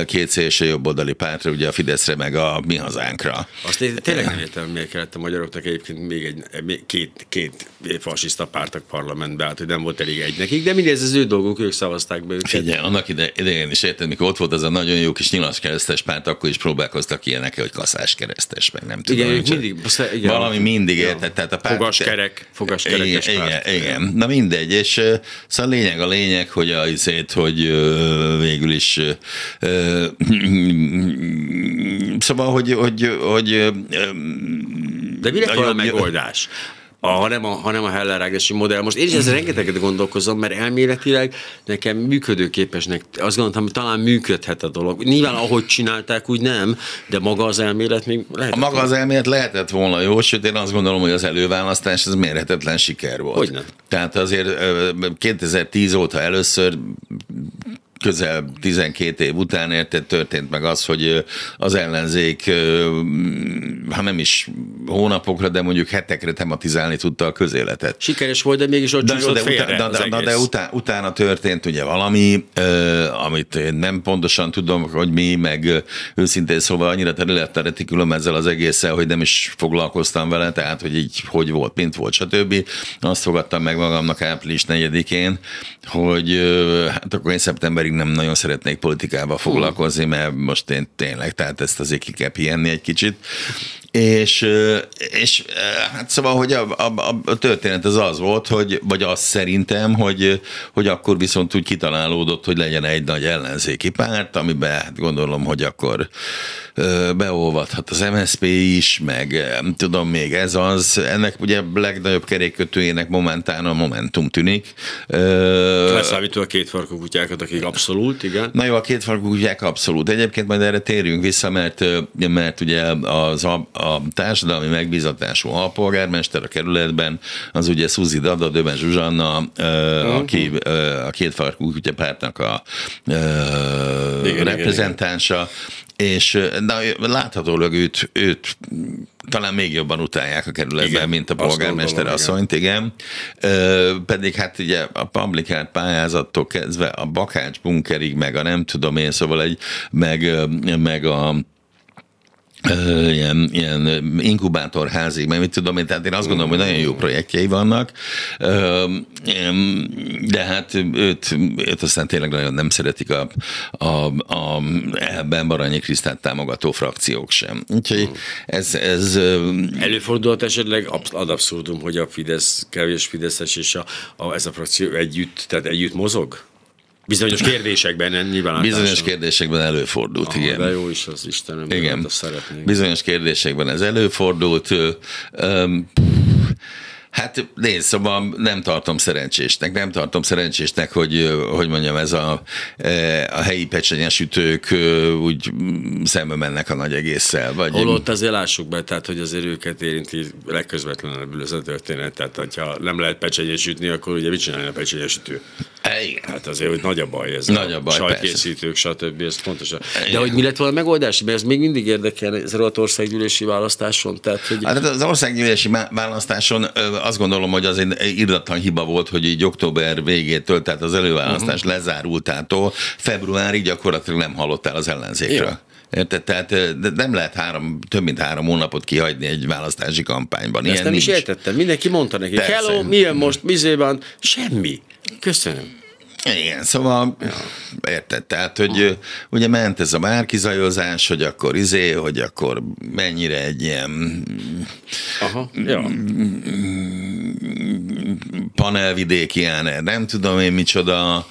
két szélső jobboldali pártra, ugye a Fideszre meg a mi hazánkra. Azt én tényleg nem értem, miért kellett a magyaroknak egyébként még egy, két, két fasiszta pártak parlamentbe, hát hogy nem volt elég egy nekik, de mindez az ő dolguk, ők szavazták be őket. Figyelj, annak ide, idején is érted, mikor ott volt az a nagyon jó kis nyilas keresztes párt, akkor is próbálkoztak ilyenek, hogy kaszás keresztes, meg nem tudom. Igen, mindig, igen. valami mindig Ja. érted. Tehát a párt, Fogaskerek, fogaskerekes igen, párt. igen, igen, na mindegy, és szóval a lényeg a lényeg, hogy a izét, hogy végül is szóval, hogy, hogy, hogy De mi lett a megoldás? A, hanem, a, hanem a Heller modell. Most én is ezzel rengeteget gondolkozom, mert elméletileg nekem működőképesnek, azt gondoltam, hogy talán működhet a dolog. Nyilván ahogy csinálták, úgy nem, de maga az elmélet még lehet. A maga az elmélet lehetett volna jó, sőt én azt gondolom, hogy az előválasztás az mérhetetlen siker volt. Hogyne. Tehát azért ö, 2010 óta először közel 12 év után érted, történt meg az, hogy az ellenzék, ha nem is hónapokra, de mondjuk hetekre tematizálni tudta a közéletet. Sikeres volt, de mégis ott De, jó, de, utá, de, de, de utá, utána történt ugye valami, amit én nem pontosan tudom, hogy mi, meg őszintén szóval annyira terület a retikulum ezzel az egésszel, hogy nem is foglalkoztam vele, tehát hogy így hogy volt, mint volt, stb. Azt fogadtam meg magamnak április 4-én, hogy hát akkor én szeptemberig nem nagyon szeretnék politikával foglalkozni, mert most én tényleg, tehát ezt azért ki kell pihenni egy kicsit. És, és hát szóval, hogy a, a, a történet az az volt, hogy, vagy az szerintem, hogy, hogy akkor viszont úgy kitalálódott, hogy legyen egy nagy ellenzéki párt, amiben hát gondolom, hogy akkor beolvadhat az MSZP is, meg tudom még ez az. Ennek ugye legnagyobb kerékkötőjének momentán a Momentum tűnik. Leszámítva a két farkú kutyákat, akik abszolút, igen. Na jó, a két farkú kutyák abszolút. Egyébként majd erre térjünk vissza, mert, mert ugye az a, a társadalmi megbízatású alpolgármester a kerületben, az ugye Szuzi Dada, Döben Zsuzsanna, uh-huh. aki a két farkú kutya pártnak a igen, reprezentánsa, igen, igen és de láthatólag őt, őt talán még jobban utálják a kerületben, igen, mint a polgármester asszonyt, igen. igen. Pedig hát ugye a publikált pályázattól kezdve a Bakács bunkerig, meg a nem tudom én, szóval egy, meg, meg a ilyen, ilyen inkubátorházig, mert mit tudom én, tehát én azt gondolom, hogy nagyon jó projektjei vannak, de hát őt, őt aztán tényleg nagyon nem szeretik a, a, a ebben Baranyi Krisztát támogató frakciók sem. Úgyhogy ez... ez Előfordulhat esetleg ad abszurdum, hogy a Fidesz, kevés Fideszes és a, a, ez a frakció együtt, tehát együtt mozog? Bizonyos kérdésekben nyilván. Bizonyos kérdésekben előfordult, Aha, igen. De jó is az Istenem, igen. azt szeretnénk. Bizonyos kérdésekben ez előfordult. Um, Hát nézd, szóval nem tartom szerencsésnek, nem tartom szerencsésnek, hogy, hogy mondjam, ez a, a helyi pecsenyesütők úgy szembe mennek a nagy egészszel. Vagy Holott azért lássuk be, tehát, hogy azért őket érinti legközvetlenebbül ez a történet. Tehát, hogyha nem lehet pecsenyesütni, akkor ugye mit csinálni a pecsenyesütő? Igen. Hát azért, hogy nagy a baj ez. Nagy a baj, Sajtkészítők, stb. Ez pontosan. Igen. De hogy mi lett volna a megoldás? Mert ez még mindig érdekel ez az országgyűlési választáson. Tehát, hogy... Hát az országgyűlési választáson azt gondolom, hogy az egy irdatlan hiba volt, hogy így október végétől, tehát az előválasztás uh-huh. lezárultától februárig gyakorlatilag nem hallottál az ellenzékről. Ja. Érted? Tehát nem lehet három, több mint három hónapot kihagyni egy választási kampányban. Ilyen Ezt nem nincs. is értettem. Mindenki mondta neki, Persze. hello, milyen most, mizében? Semmi. Köszönöm. Igen, szóval ja. érted, tehát, hogy Aha. ugye ment ez a márkizajozás, hogy akkor izé, hogy akkor mennyire egy ilyen Aha. Ja. panelvidék ilyen, nem tudom én micsoda,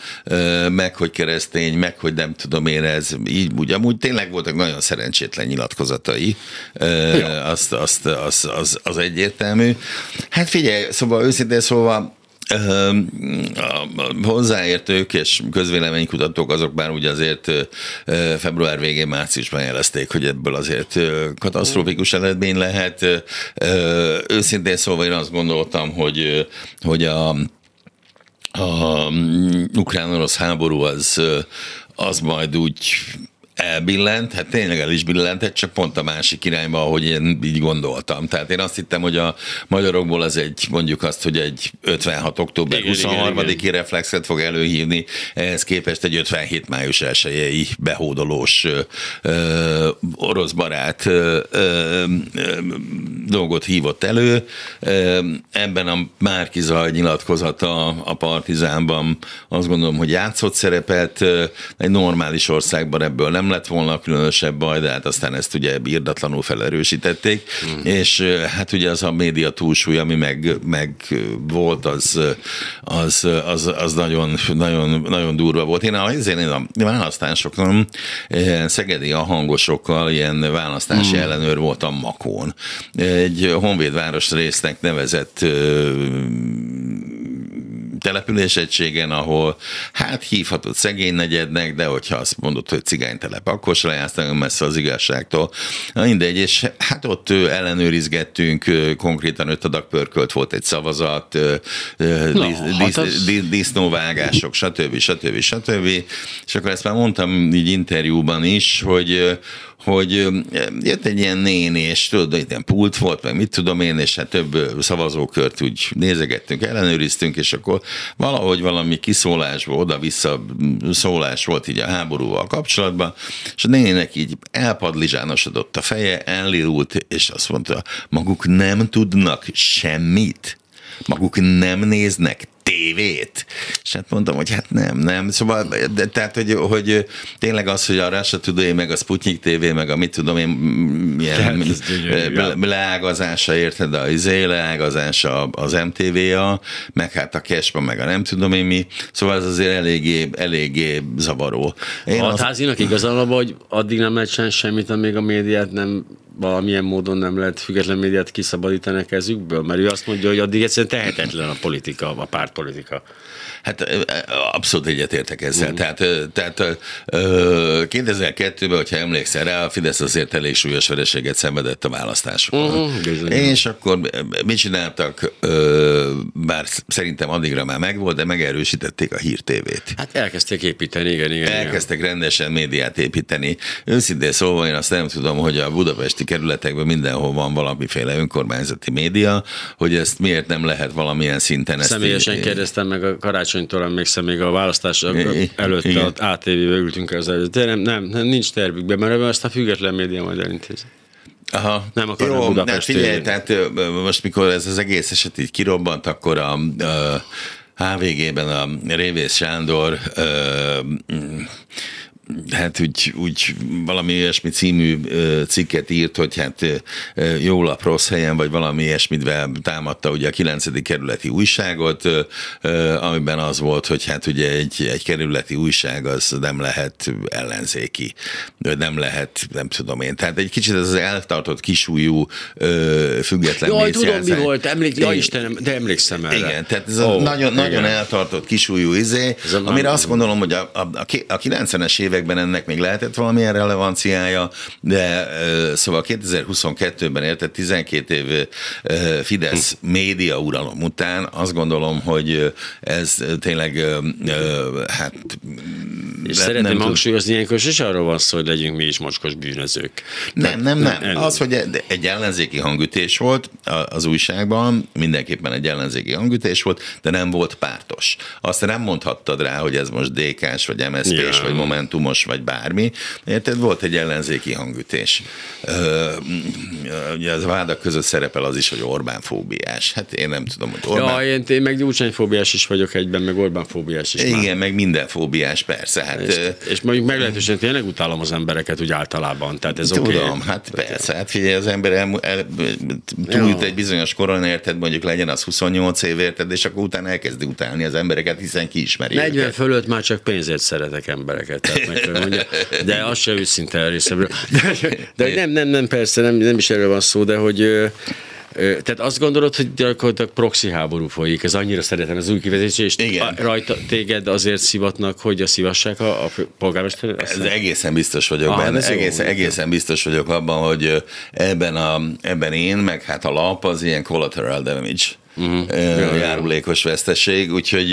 meg hogy keresztény, meg hogy nem tudom én ez, így úgy, amúgy tényleg voltak nagyon szerencsétlen nyilatkozatai, ja. azt, azt, az, az, az egyértelmű. Hát figyelj, szóval őszintén szóval a hozzáértők és közvéleménykutatók azok már ugye azért február végén, márciusban jelezték, hogy ebből azért katasztrófikus eredmény lehet. Őszintén szóval én azt gondoltam, hogy, hogy a, a ukrán-orosz háború az, az majd úgy elbillent, hát tényleg el is billentett, csak pont a másik irányba, ahogy én így gondoltam. Tehát én azt hittem, hogy a magyarokból ez egy, mondjuk azt, hogy egy 56. október 23-i reflexet fog előhívni, ehhez képest egy 57. május 1 behódolós ö, orosz barát ö, ö, dolgot hívott elő. Ö, ebben a Márki Zaj nyilatkozata a Partizánban azt gondolom, hogy játszott szerepet, egy normális országban ebből nem nem lett volna különösebb baj, de hát aztán ezt ugye írdatlanul felerősítették, mm. és hát ugye az a média túlsúly, ami meg, meg volt, az, az, az, az nagyon, nagyon, nagyon durva volt. Én a, én a választásokon szegedi a hangosokkal ilyen választási mm. ellenőr voltam Makón. Egy honvédváros résznek nevezett településegységen, ahol hát hívhatod szegény negyednek, de hogyha azt mondod, hogy cigánytelep, akkor se lejársz nagyon messze az igazságtól. Na mindegy, és hát ott ellenőrizgettünk, konkrétan öt pörkölt volt egy szavazat, Na, disz, hát disz, disznóvágások, stb. stb. stb. És akkor ezt már mondtam így interjúban is, hogy hogy jött egy ilyen néni, és tudod, ilyen pult volt, meg mit tudom én, és hát több szavazókört úgy nézegettünk, ellenőriztünk, és akkor valahogy valami kiszólás, oda-vissza szólás volt így a háborúval kapcsolatban, és a néninek így elpadlizsánosodott a feje, ellilult, és azt mondta, maguk nem tudnak semmit. Maguk nem néznek tévét? És hát mondtam, hogy hát nem, nem. Szóval, de, tehát, hogy, hogy tényleg az, hogy a Russia Today, meg a Sputnik TV, meg a mit tudom én, milyen leágazása, érted, a izé, leágazása az MTV-a, meg hát a Cashban, meg a nem tudom én mi. Szóval ez azért eléggé, eléggé zavaró. Én a azt... házinak igazán hogy addig nem lehet semmit, amíg a médiát nem valamilyen módon nem lehet független médiát kiszabadítani a kezükből? Mert ő azt mondja, hogy addig egyszerűen tehetetlen a politika, a pártpolitika. Hát abszolút egyetértek ezzel. Mm. Tehát, tehát 2002-ben, hogyha emlékszel rá, a Fidesz azért elég súlyos vereséget szenvedett a választásokon. Mm, és akkor mit csináltak, bár szerintem addigra már megvolt, de megerősítették a hírtévét. Hát elkezdték építeni, igen, igen. Elkezdtek igen. rendesen médiát építeni. Őszintén szóval én azt nem tudom, hogy a budapesti kerületekben mindenhol van valamiféle önkormányzati média, hogy ezt miért nem lehet valamilyen szinten ezt Személyesen kérdeztem meg a karácsony karácsonytól emlékszem, még a választás előtt Igen. az ATV-be ültünk az előtt. De nem, nem, nem, nincs tervükben, mert ebben azt a független média majd elintézi. Aha. Nem akarom Jó, Budapest hát figyelj, tehát most mikor ez az egész eset így kirobbant, akkor a, a HVG-ben a Révész Sándor hát úgy, úgy valami ilyesmi című cikket írt, hogy hát jó lap rossz helyen, vagy valami ilyesmit támadta ugye a 9. kerületi újságot, amiben az volt, hogy hát ugye egy, egy kerületi újság az nem lehet ellenzéki, nem lehet, nem tudom én. Tehát egy kicsit ez az eltartott kisújú független Jaj, tudom, mi volt, emlék, ja, Istenem, de emlékszem erre. Igen, tehát ez oh, a nagyon, igen. nagyon eltartott kisújú izé, amire azt gondolom, hogy a, a, a 90-es évek években ennek még lehetett valamilyen relevanciája, de szóval 2022-ben érted 12 év Fidesz média uralom után azt gondolom, hogy ez tényleg hát és nem, szeretném hangsúlyozni, ilyenkor sose arról van szó, hogy legyünk mi is mocskos bűnözők. Nem, nem, nem. nem. Az, hogy egy ellenzéki hangütés volt az újságban, mindenképpen egy ellenzéki hangütés volt, de nem volt pártos. Azt nem mondhattad rá, hogy ez most DK-s, vagy MSZP-s, ja. vagy Momentumos, vagy bármi. Érted? Volt egy ellenzéki hangütés. Ugye az vádak között szerepel az is, hogy Orbán fóbiás. Hát én nem tudom, hogy Orbán... Ja, én, én meg Gyurcsány fóbiás is vagyok egyben, meg Orbán fóbiás is. Igen, már. meg minden fóbiás, persze. Hát, és, és mondjuk meglehetősen tényleg utálom az embereket úgy általában. Tehát ez Tudom, okay. hát persze. Hát figyelj, az ember el, el, túljut egy bizonyos koron, érted, mondjuk legyen az 28 év, érted, és akkor utána elkezdi utálni az embereket, hiszen ki ismeri 40 őket. fölött már csak pénzért szeretek embereket. Tehát meg, mondja, de az se őszinte részemről. De, de nem, nem, nem, persze, nem, nem is erről van szó, de hogy tehát azt gondolod, hogy gyakorlatilag proxy háború folyik, ez annyira szeretem az új kivezetés, és Igen. rajta téged azért szivatnak, hogy a szívassák a, a polgármester? Ez egészen biztos vagyok ah, benne, egészen, egészen biztos vagyok abban, hogy ebben, a, ebben én, meg hát a lap az ilyen collateral damage uh-huh. járulékos veszteség, úgyhogy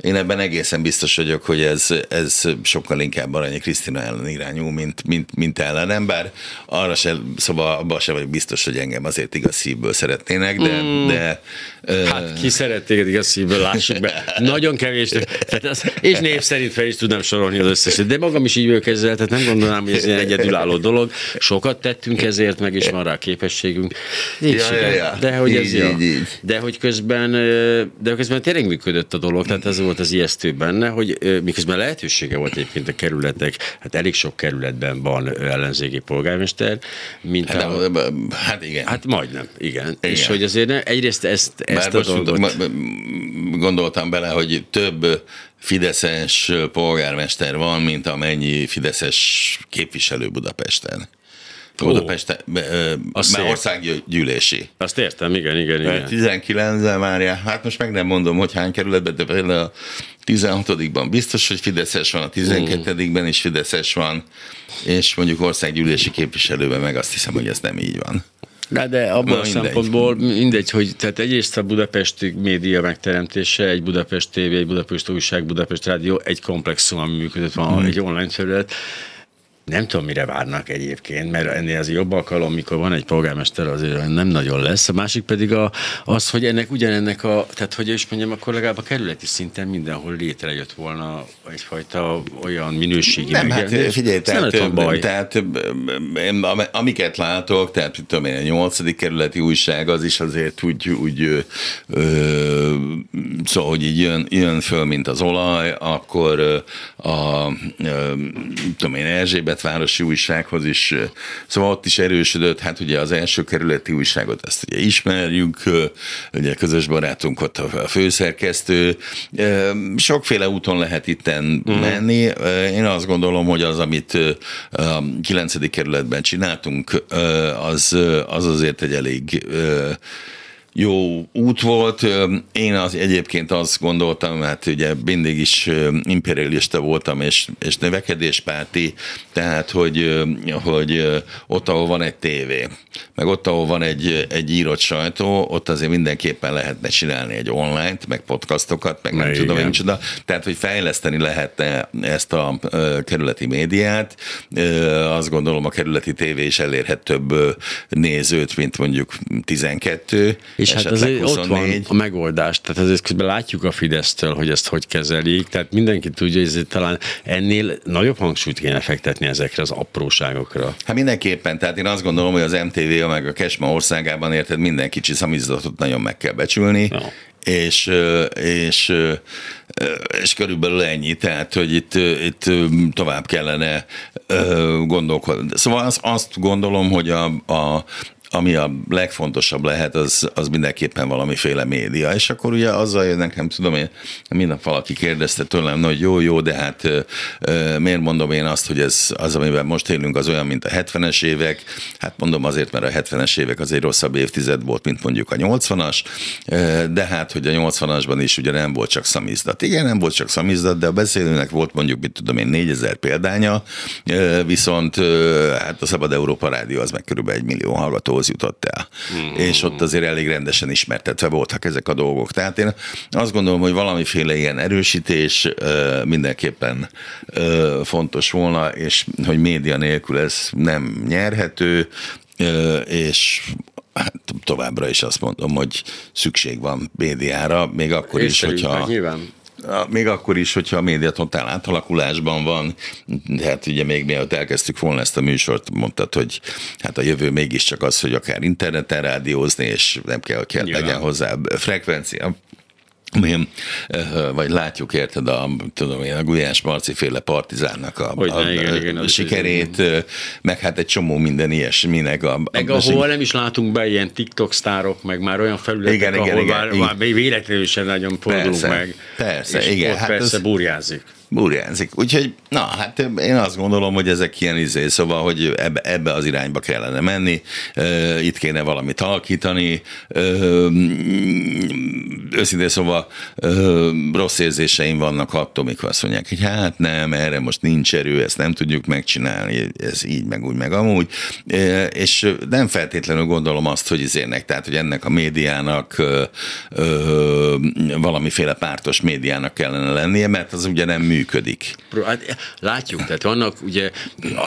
én ebben egészen biztos vagyok, hogy ez, ez sokkal inkább Aranyi Krisztina ellen irányú, mint, mint, mint ellenem, bár arra se, szóval abban sem vagyok biztos, hogy engem azért igaz szívből szeretnének, de, mm. de Hát ki szeret téged igaz szívből, lássuk be. Nagyon kevés. Tehát az, és név szerint fel is tudnám sorolni az összeset. De magam is így vagyok ezzel, tehát nem gondolnám, hogy ez egy egyedülálló dolog. Sokat tettünk ezért, meg is van rá képességünk. ja, ja, ja. De hogy ez így, így, így. De hogy közben, de közben tényleg működött a dolog, tehát ez volt az ijesztő benne, hogy miközben lehetősége volt egyébként a kerületek, hát elég sok kerületben van ellenzéki polgármester, mint hát, a, hát igen. Hát majdnem, igen. igen. És hogy azért ne, egyrészt ezt, ezt a dolgot... Gondoltam bele, hogy több fideszes polgármester van, mint amennyi fideszes képviselő Budapesten. Budapest már országgyűlési. Azt értem, igen, igen, igen. 19 ben várja. Hát most meg nem mondom, hogy hány kerületben, de például a 16-ban biztos, hogy Fideszes van, a 12-ben is Fideszes van, és mondjuk országgyűlési képviselőben meg azt hiszem, hogy ez nem így van. De, de abban Na, a mindegy. szempontból mindegy, hogy tehát egyrészt a budapesti média megteremtése, egy Budapest TV, egy Budapest újság, Budapest rádió, egy komplexum, ami működött van, hmm. egy online terület, nem tudom, mire várnak egyébként, mert ennél az jobb alkalom, mikor van egy polgármester, azért nem nagyon lesz. A másik pedig a, az, hogy ennek ugyanennek a, tehát hogy is mondjam, akkor legalább a kerületi szinten mindenhol létrejött volna egyfajta olyan minőségi Nem, hát figyelj, tehát, nem baj. tehát én, amiket látok, tehát tudom én, a nyolcadik kerületi újság az is azért úgy, úgy ö, szóval, hogy így jön, jön föl, mint az olaj, akkor a, ö, tudom én, Erzsébet városi újsághoz is, szóval ott is erősödött, hát ugye az első kerületi újságot, ezt ugye ismerjük, ugye közös barátunk ott a főszerkesztő, sokféle úton lehet itten uh-huh. menni. Én azt gondolom, hogy az, amit a 9. kerületben csináltunk, az, az azért egy elég jó út volt. Én az egyébként azt gondoltam, hát ugye mindig is imperialista voltam, és, és növekedéspárti, tehát hogy, hogy ott, ahol van egy tévé, meg ott, ahol van egy, egy írott sajtó, ott azért mindenképpen lehetne csinálni egy online meg podcastokat, meg nem tudom, én csoda. Tehát, hogy fejleszteni lehetne ezt a kerületi médiát. Azt gondolom, a kerületi tévé is elérhet több nézőt, mint mondjuk 12. És hát azért 24. ott van a megoldás, tehát azért közben látjuk a Fidesztől, hogy ezt hogy kezelik, tehát mindenki tudja, hogy talán ennél nagyobb hangsúlyt kéne fektetni ezekre az apróságokra. Hát mindenképpen, tehát én azt gondolom, hogy az MTV, meg a Kesma országában érted, minden kicsi szamizdatot nagyon meg kell becsülni, no és, és, és körülbelül ennyi, tehát, hogy itt, itt tovább kellene gondolkodni. Szóval azt, azt gondolom, hogy a, a, ami a legfontosabb lehet, az, az mindenképpen valamiféle média. És akkor ugye azzal jönnek, nem tudom én, minden valaki kérdezte tőlem, hogy jó, jó, de hát miért mondom én azt, hogy ez az, amiben most élünk, az olyan, mint a 70-es évek. Hát mondom azért, mert a 70-es évek az egy rosszabb évtized volt, mint mondjuk a 80-as, de hát, hogy a 80-asban is ugye nem volt csak szamizdat. Igen, nem volt csak szamizdat, de a beszélőnek volt mondjuk, mit tudom én, 4000 példánya, viszont hát a Szabad Európa Rádió az meg körülbelül egy millió hallgató ahhoz jutott el. Mm. És ott azért elég rendesen ismertetve voltak ezek a dolgok. Tehát én azt gondolom, hogy valamiféle ilyen erősítés mindenképpen fontos volna, és hogy média nélkül ez nem nyerhető, és hát továbbra is azt mondom, hogy szükség van médiára, még akkor is, hogyha... Nyilván még akkor is, hogyha a média totál átalakulásban van, hát ugye még mielőtt elkezdtük volna ezt a műsort, mondtad, hogy hát a jövő mégiscsak az, hogy akár interneten rádiózni, és nem kell, kell legyen hozzá frekvencia mi, vagy látjuk, érted, a, tudom én, a Gulyás Marci féle partizánnak a, hogy a, ne, igen, igen, a sikerét, igen. meg hát egy csomó minden ilyesminek. A, meg a, ahol nem is látunk be ilyen TikTok sztárok, meg már olyan felületek, igen, ahol igen, már, igen, már véletlenül sem nagyon fordulunk persze, meg. Persze, és igen. Ott hát persze az, burjázik burjánzik. Úgyhogy, na, hát én azt gondolom, hogy ezek ilyen izé, szóval, hogy ebbe, ebbe az irányba kellene menni, itt kéne valamit alakítani, őszintén szóval rossz érzéseim vannak attól, mikor azt mondják, hogy hát nem, erre most nincs erő, ezt nem tudjuk megcsinálni, ez így, meg úgy, meg amúgy, és nem feltétlenül gondolom azt, hogy izének, tehát, hogy ennek a médiának valamiféle pártos médiának kellene lennie, mert az ugye nem működik működik. Hát, látjuk, tehát vannak ugye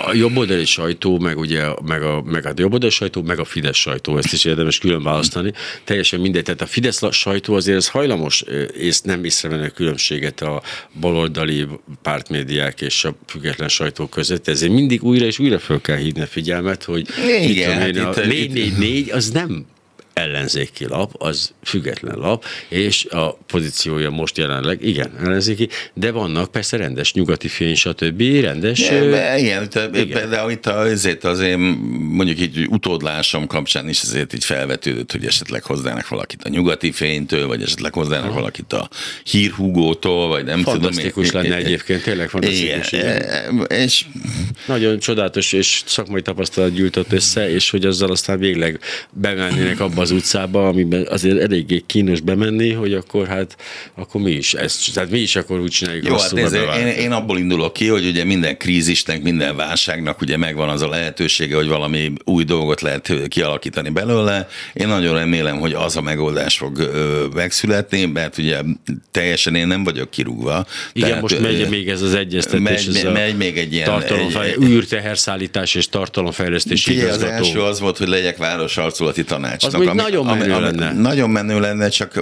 a jobboldali sajtó, meg ugye meg a, meg a jobboldali sajtó, meg a Fidesz sajtó, ezt is érdemes külön választani. Teljesen mindegy, tehát a Fidesz sajtó azért ez hajlamos, és nem észrevenni a különbséget a baloldali pártmédiák és a független sajtó között, ezért mindig újra és újra fel kell hívni a figyelmet, hogy Igen, hát én, a 444 az nem ellenzéki lap, az független lap, és a pozíciója most jelenleg, igen, ellenzéki, de vannak persze rendes nyugati fény, stb. rendes... De, igen, te, igen. de itt azért az én mondjuk így utódlásom kapcsán is azért így felvetődött, hogy esetleg hoznának valakit a nyugati fénytől, vagy esetleg hoznának Aha. valakit a hírhúgótól, vagy nem fantasztikus tudom. lenne egyébként, tényleg fantasztikus. Igen, és... Nagyon csodálatos és szakmai tapasztalat gyűjtött össze, és hogy azzal aztán végleg bemennének abba az utcába, amiben azért eléggé kínos bemenni, hogy akkor hát, akkor mi is ezt, tehát mi is akkor úgy csináljuk. Jó, hát nézd, én, én, abból indulok ki, hogy ugye minden krízisnek, minden válságnak ugye megvan az a lehetősége, hogy valami új dolgot lehet kialakítani belőle. Én nagyon remélem, hogy az a megoldás fog megszületni, mert ugye teljesen én nem vagyok kirúgva. Igen, tehát, most megy még ez az egyeztetés. Megy, ez megy még egy ilyen... Tartalomfej, egy, űrteherszállítás és tartalomfejlesztési igazgató. Az első az volt, hogy legyek városarculati tanácsnak. Az ami, nagyon menő ami, lenne. Nagyon menő lenne, csak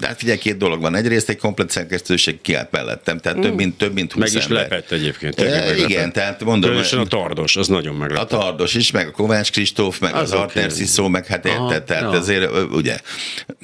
hát ugye két dolog van. Egyrészt egy komplet szerkesztőség kiállt mellettem, tehát mm. több mint, több mint 20 Meg is ember. lepett egyébként. E, igen, tehát mondom. Különösen a Tardos, az nagyon meglepett. A Tardos is, meg a Kovács Kristóf, meg az, az Arter Sziszó, meg hát érted, tehát ja. azért ugye.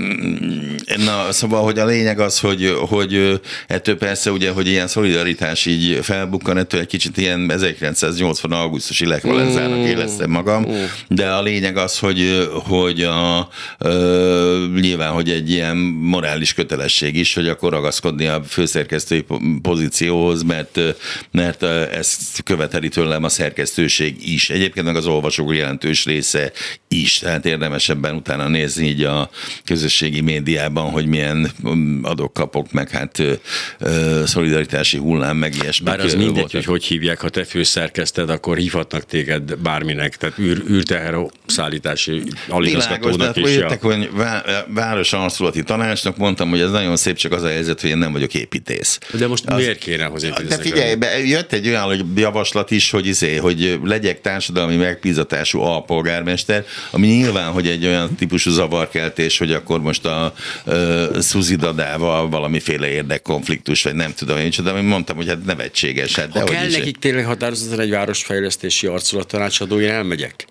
Mm, na, szóval, hogy a lényeg az, hogy, hogy ettől persze ugye, hogy ilyen szolidaritás így felbukkan, ettől egy kicsit ilyen 1980 augusztusi lekvalenzának mm. éreztem magam, mm. de a lényeg az, hogy, hogy a, ö, nyilván, hogy egy ilyen morális kötelesség is, hogy akkor ragaszkodni a főszerkesztői pozícióhoz, mert, mert ezt követeli tőlem a szerkesztőség is. Egyébként meg az olvasók jelentős része is, tehát érdemesebben utána nézni így a közösségi médiában, hogy milyen mm, adok-kapok, meg hát szolidaritási hullám, meg ilyesmi. Bár az mindegy, voltak. hogy hogy hívják, ha te főszerkeszted, akkor hívhatnak téged bárminek, tehát űr, űrteher szállítási aligazgatónak is. Jöttek, hogy város arculati tanácsnak mondtam, hogy ez nagyon szép, csak az a helyzet, hogy én nem vagyok építész. De most az, miért kéne hozzá De figyelj, be, jött egy olyan javaslat is, hogy, izé, hogy legyek társadalmi megbízatású alpolgármester, ami nyilván, hogy egy olyan típusú zavarkeltés, hogy akkor most a uh, Szuzidadával valamiféle érdekkonfliktus, vagy nem tudom én, de én mondtam, hogy hát nevetséges. Hát, de ha kell nekik tényleg határozottan egy városfejlesztési arculattanácsadó, én elmegyek.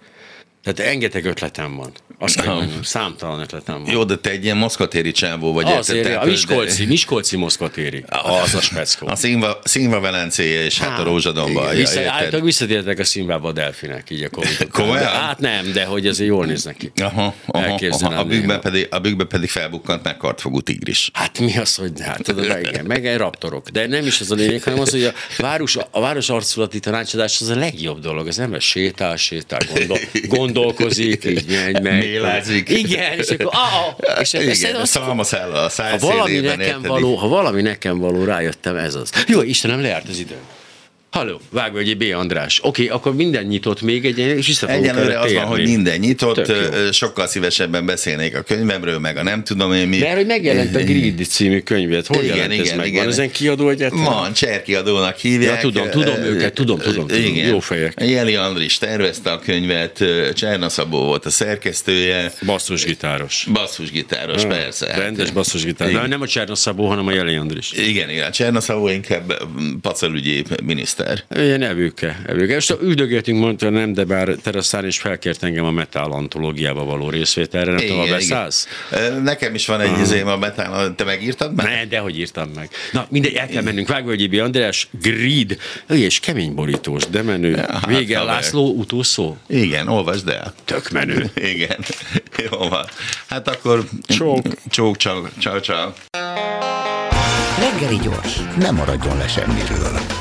Tehát rengeteg ötletem van. Azt kell mondjam, számtalan ötletem van. Jó, de te egy ilyen moszkvatéri csávó vagy. Azért, érted, a Miskolci, de... Miskolci moszkvatéri. Az a speckó. A színva, színva Velencéje és hát, hát a Rózsadomba. Vissza, általában visszatértek a színvába a delfinek, így a Komolyan? Hát nem, de hogy azért jól néznek ki. Aha, aha, aha. A, bükkben pedig, a bükkben pedig felbukkant meg kartfogú tigris. Hát mi az, hogy hát tudod, igen, meg egy raptorok. De nem is az a lényeg, hanem az, hogy a város, a város arculati tanácsadás az a legjobb dolog. Az ember sétál, sétál, gondol, gondolkozik, így megy, meg. Mélázik. Igen, és akkor, ah, és Igen, a szalmaszáll a ha valami nekem való, ha valami nekem való, rájöttem, ez az. Jó, Istenem, lejárt az idő. Halló, Vágvölgyi B. András. Oké, okay, akkor minden nyitott még egy, és vissza Egyenlőre az van, hogy minden nyitott, sokkal szívesebben beszélnék a könyvemről, meg a nem tudom én mi. De hogy megjelent a Grid című könyvet, hogy igen, jelent igen, ez meg? Igen. Van ezen kiadó egyetlen? Van, Cser kiadónak hívják. Ja, tudom, tudom őket, tudom, tudom, tudom igen. jó fejek. Jeli Andris tervezte a könyvet, Cserna Szabó volt a szerkesztője. Basszusgitáros. Basszusgitáros, persze. Rendes hát, basszusgitáros. Nem a Cserna Szabó, hanem a Jeli Andris. Igen, igen. Cserna Szabó inkább pacolügyi miniszter miniszter. Ilyen evőke, evőke. És üldögéltünk, mondta, nem, de bár Teraszán is felkért engem a Metal antológiába való részvételre, nem tudom, beszállsz? Nekem is van egy izém a Metal, te megírtad meg? Ne, de hogy írtam meg. Na, mindegy, el kell mennünk. Vágvölgyi András, Grid, és kemény borítós, de menő. Ja, hát Vége, László, utószó. Igen, olvasd el. Tök menő. Igen, jó van. Hát akkor csók, csók, csók, csók, csók. Reggeli gyors, nem maradjon le semmiről.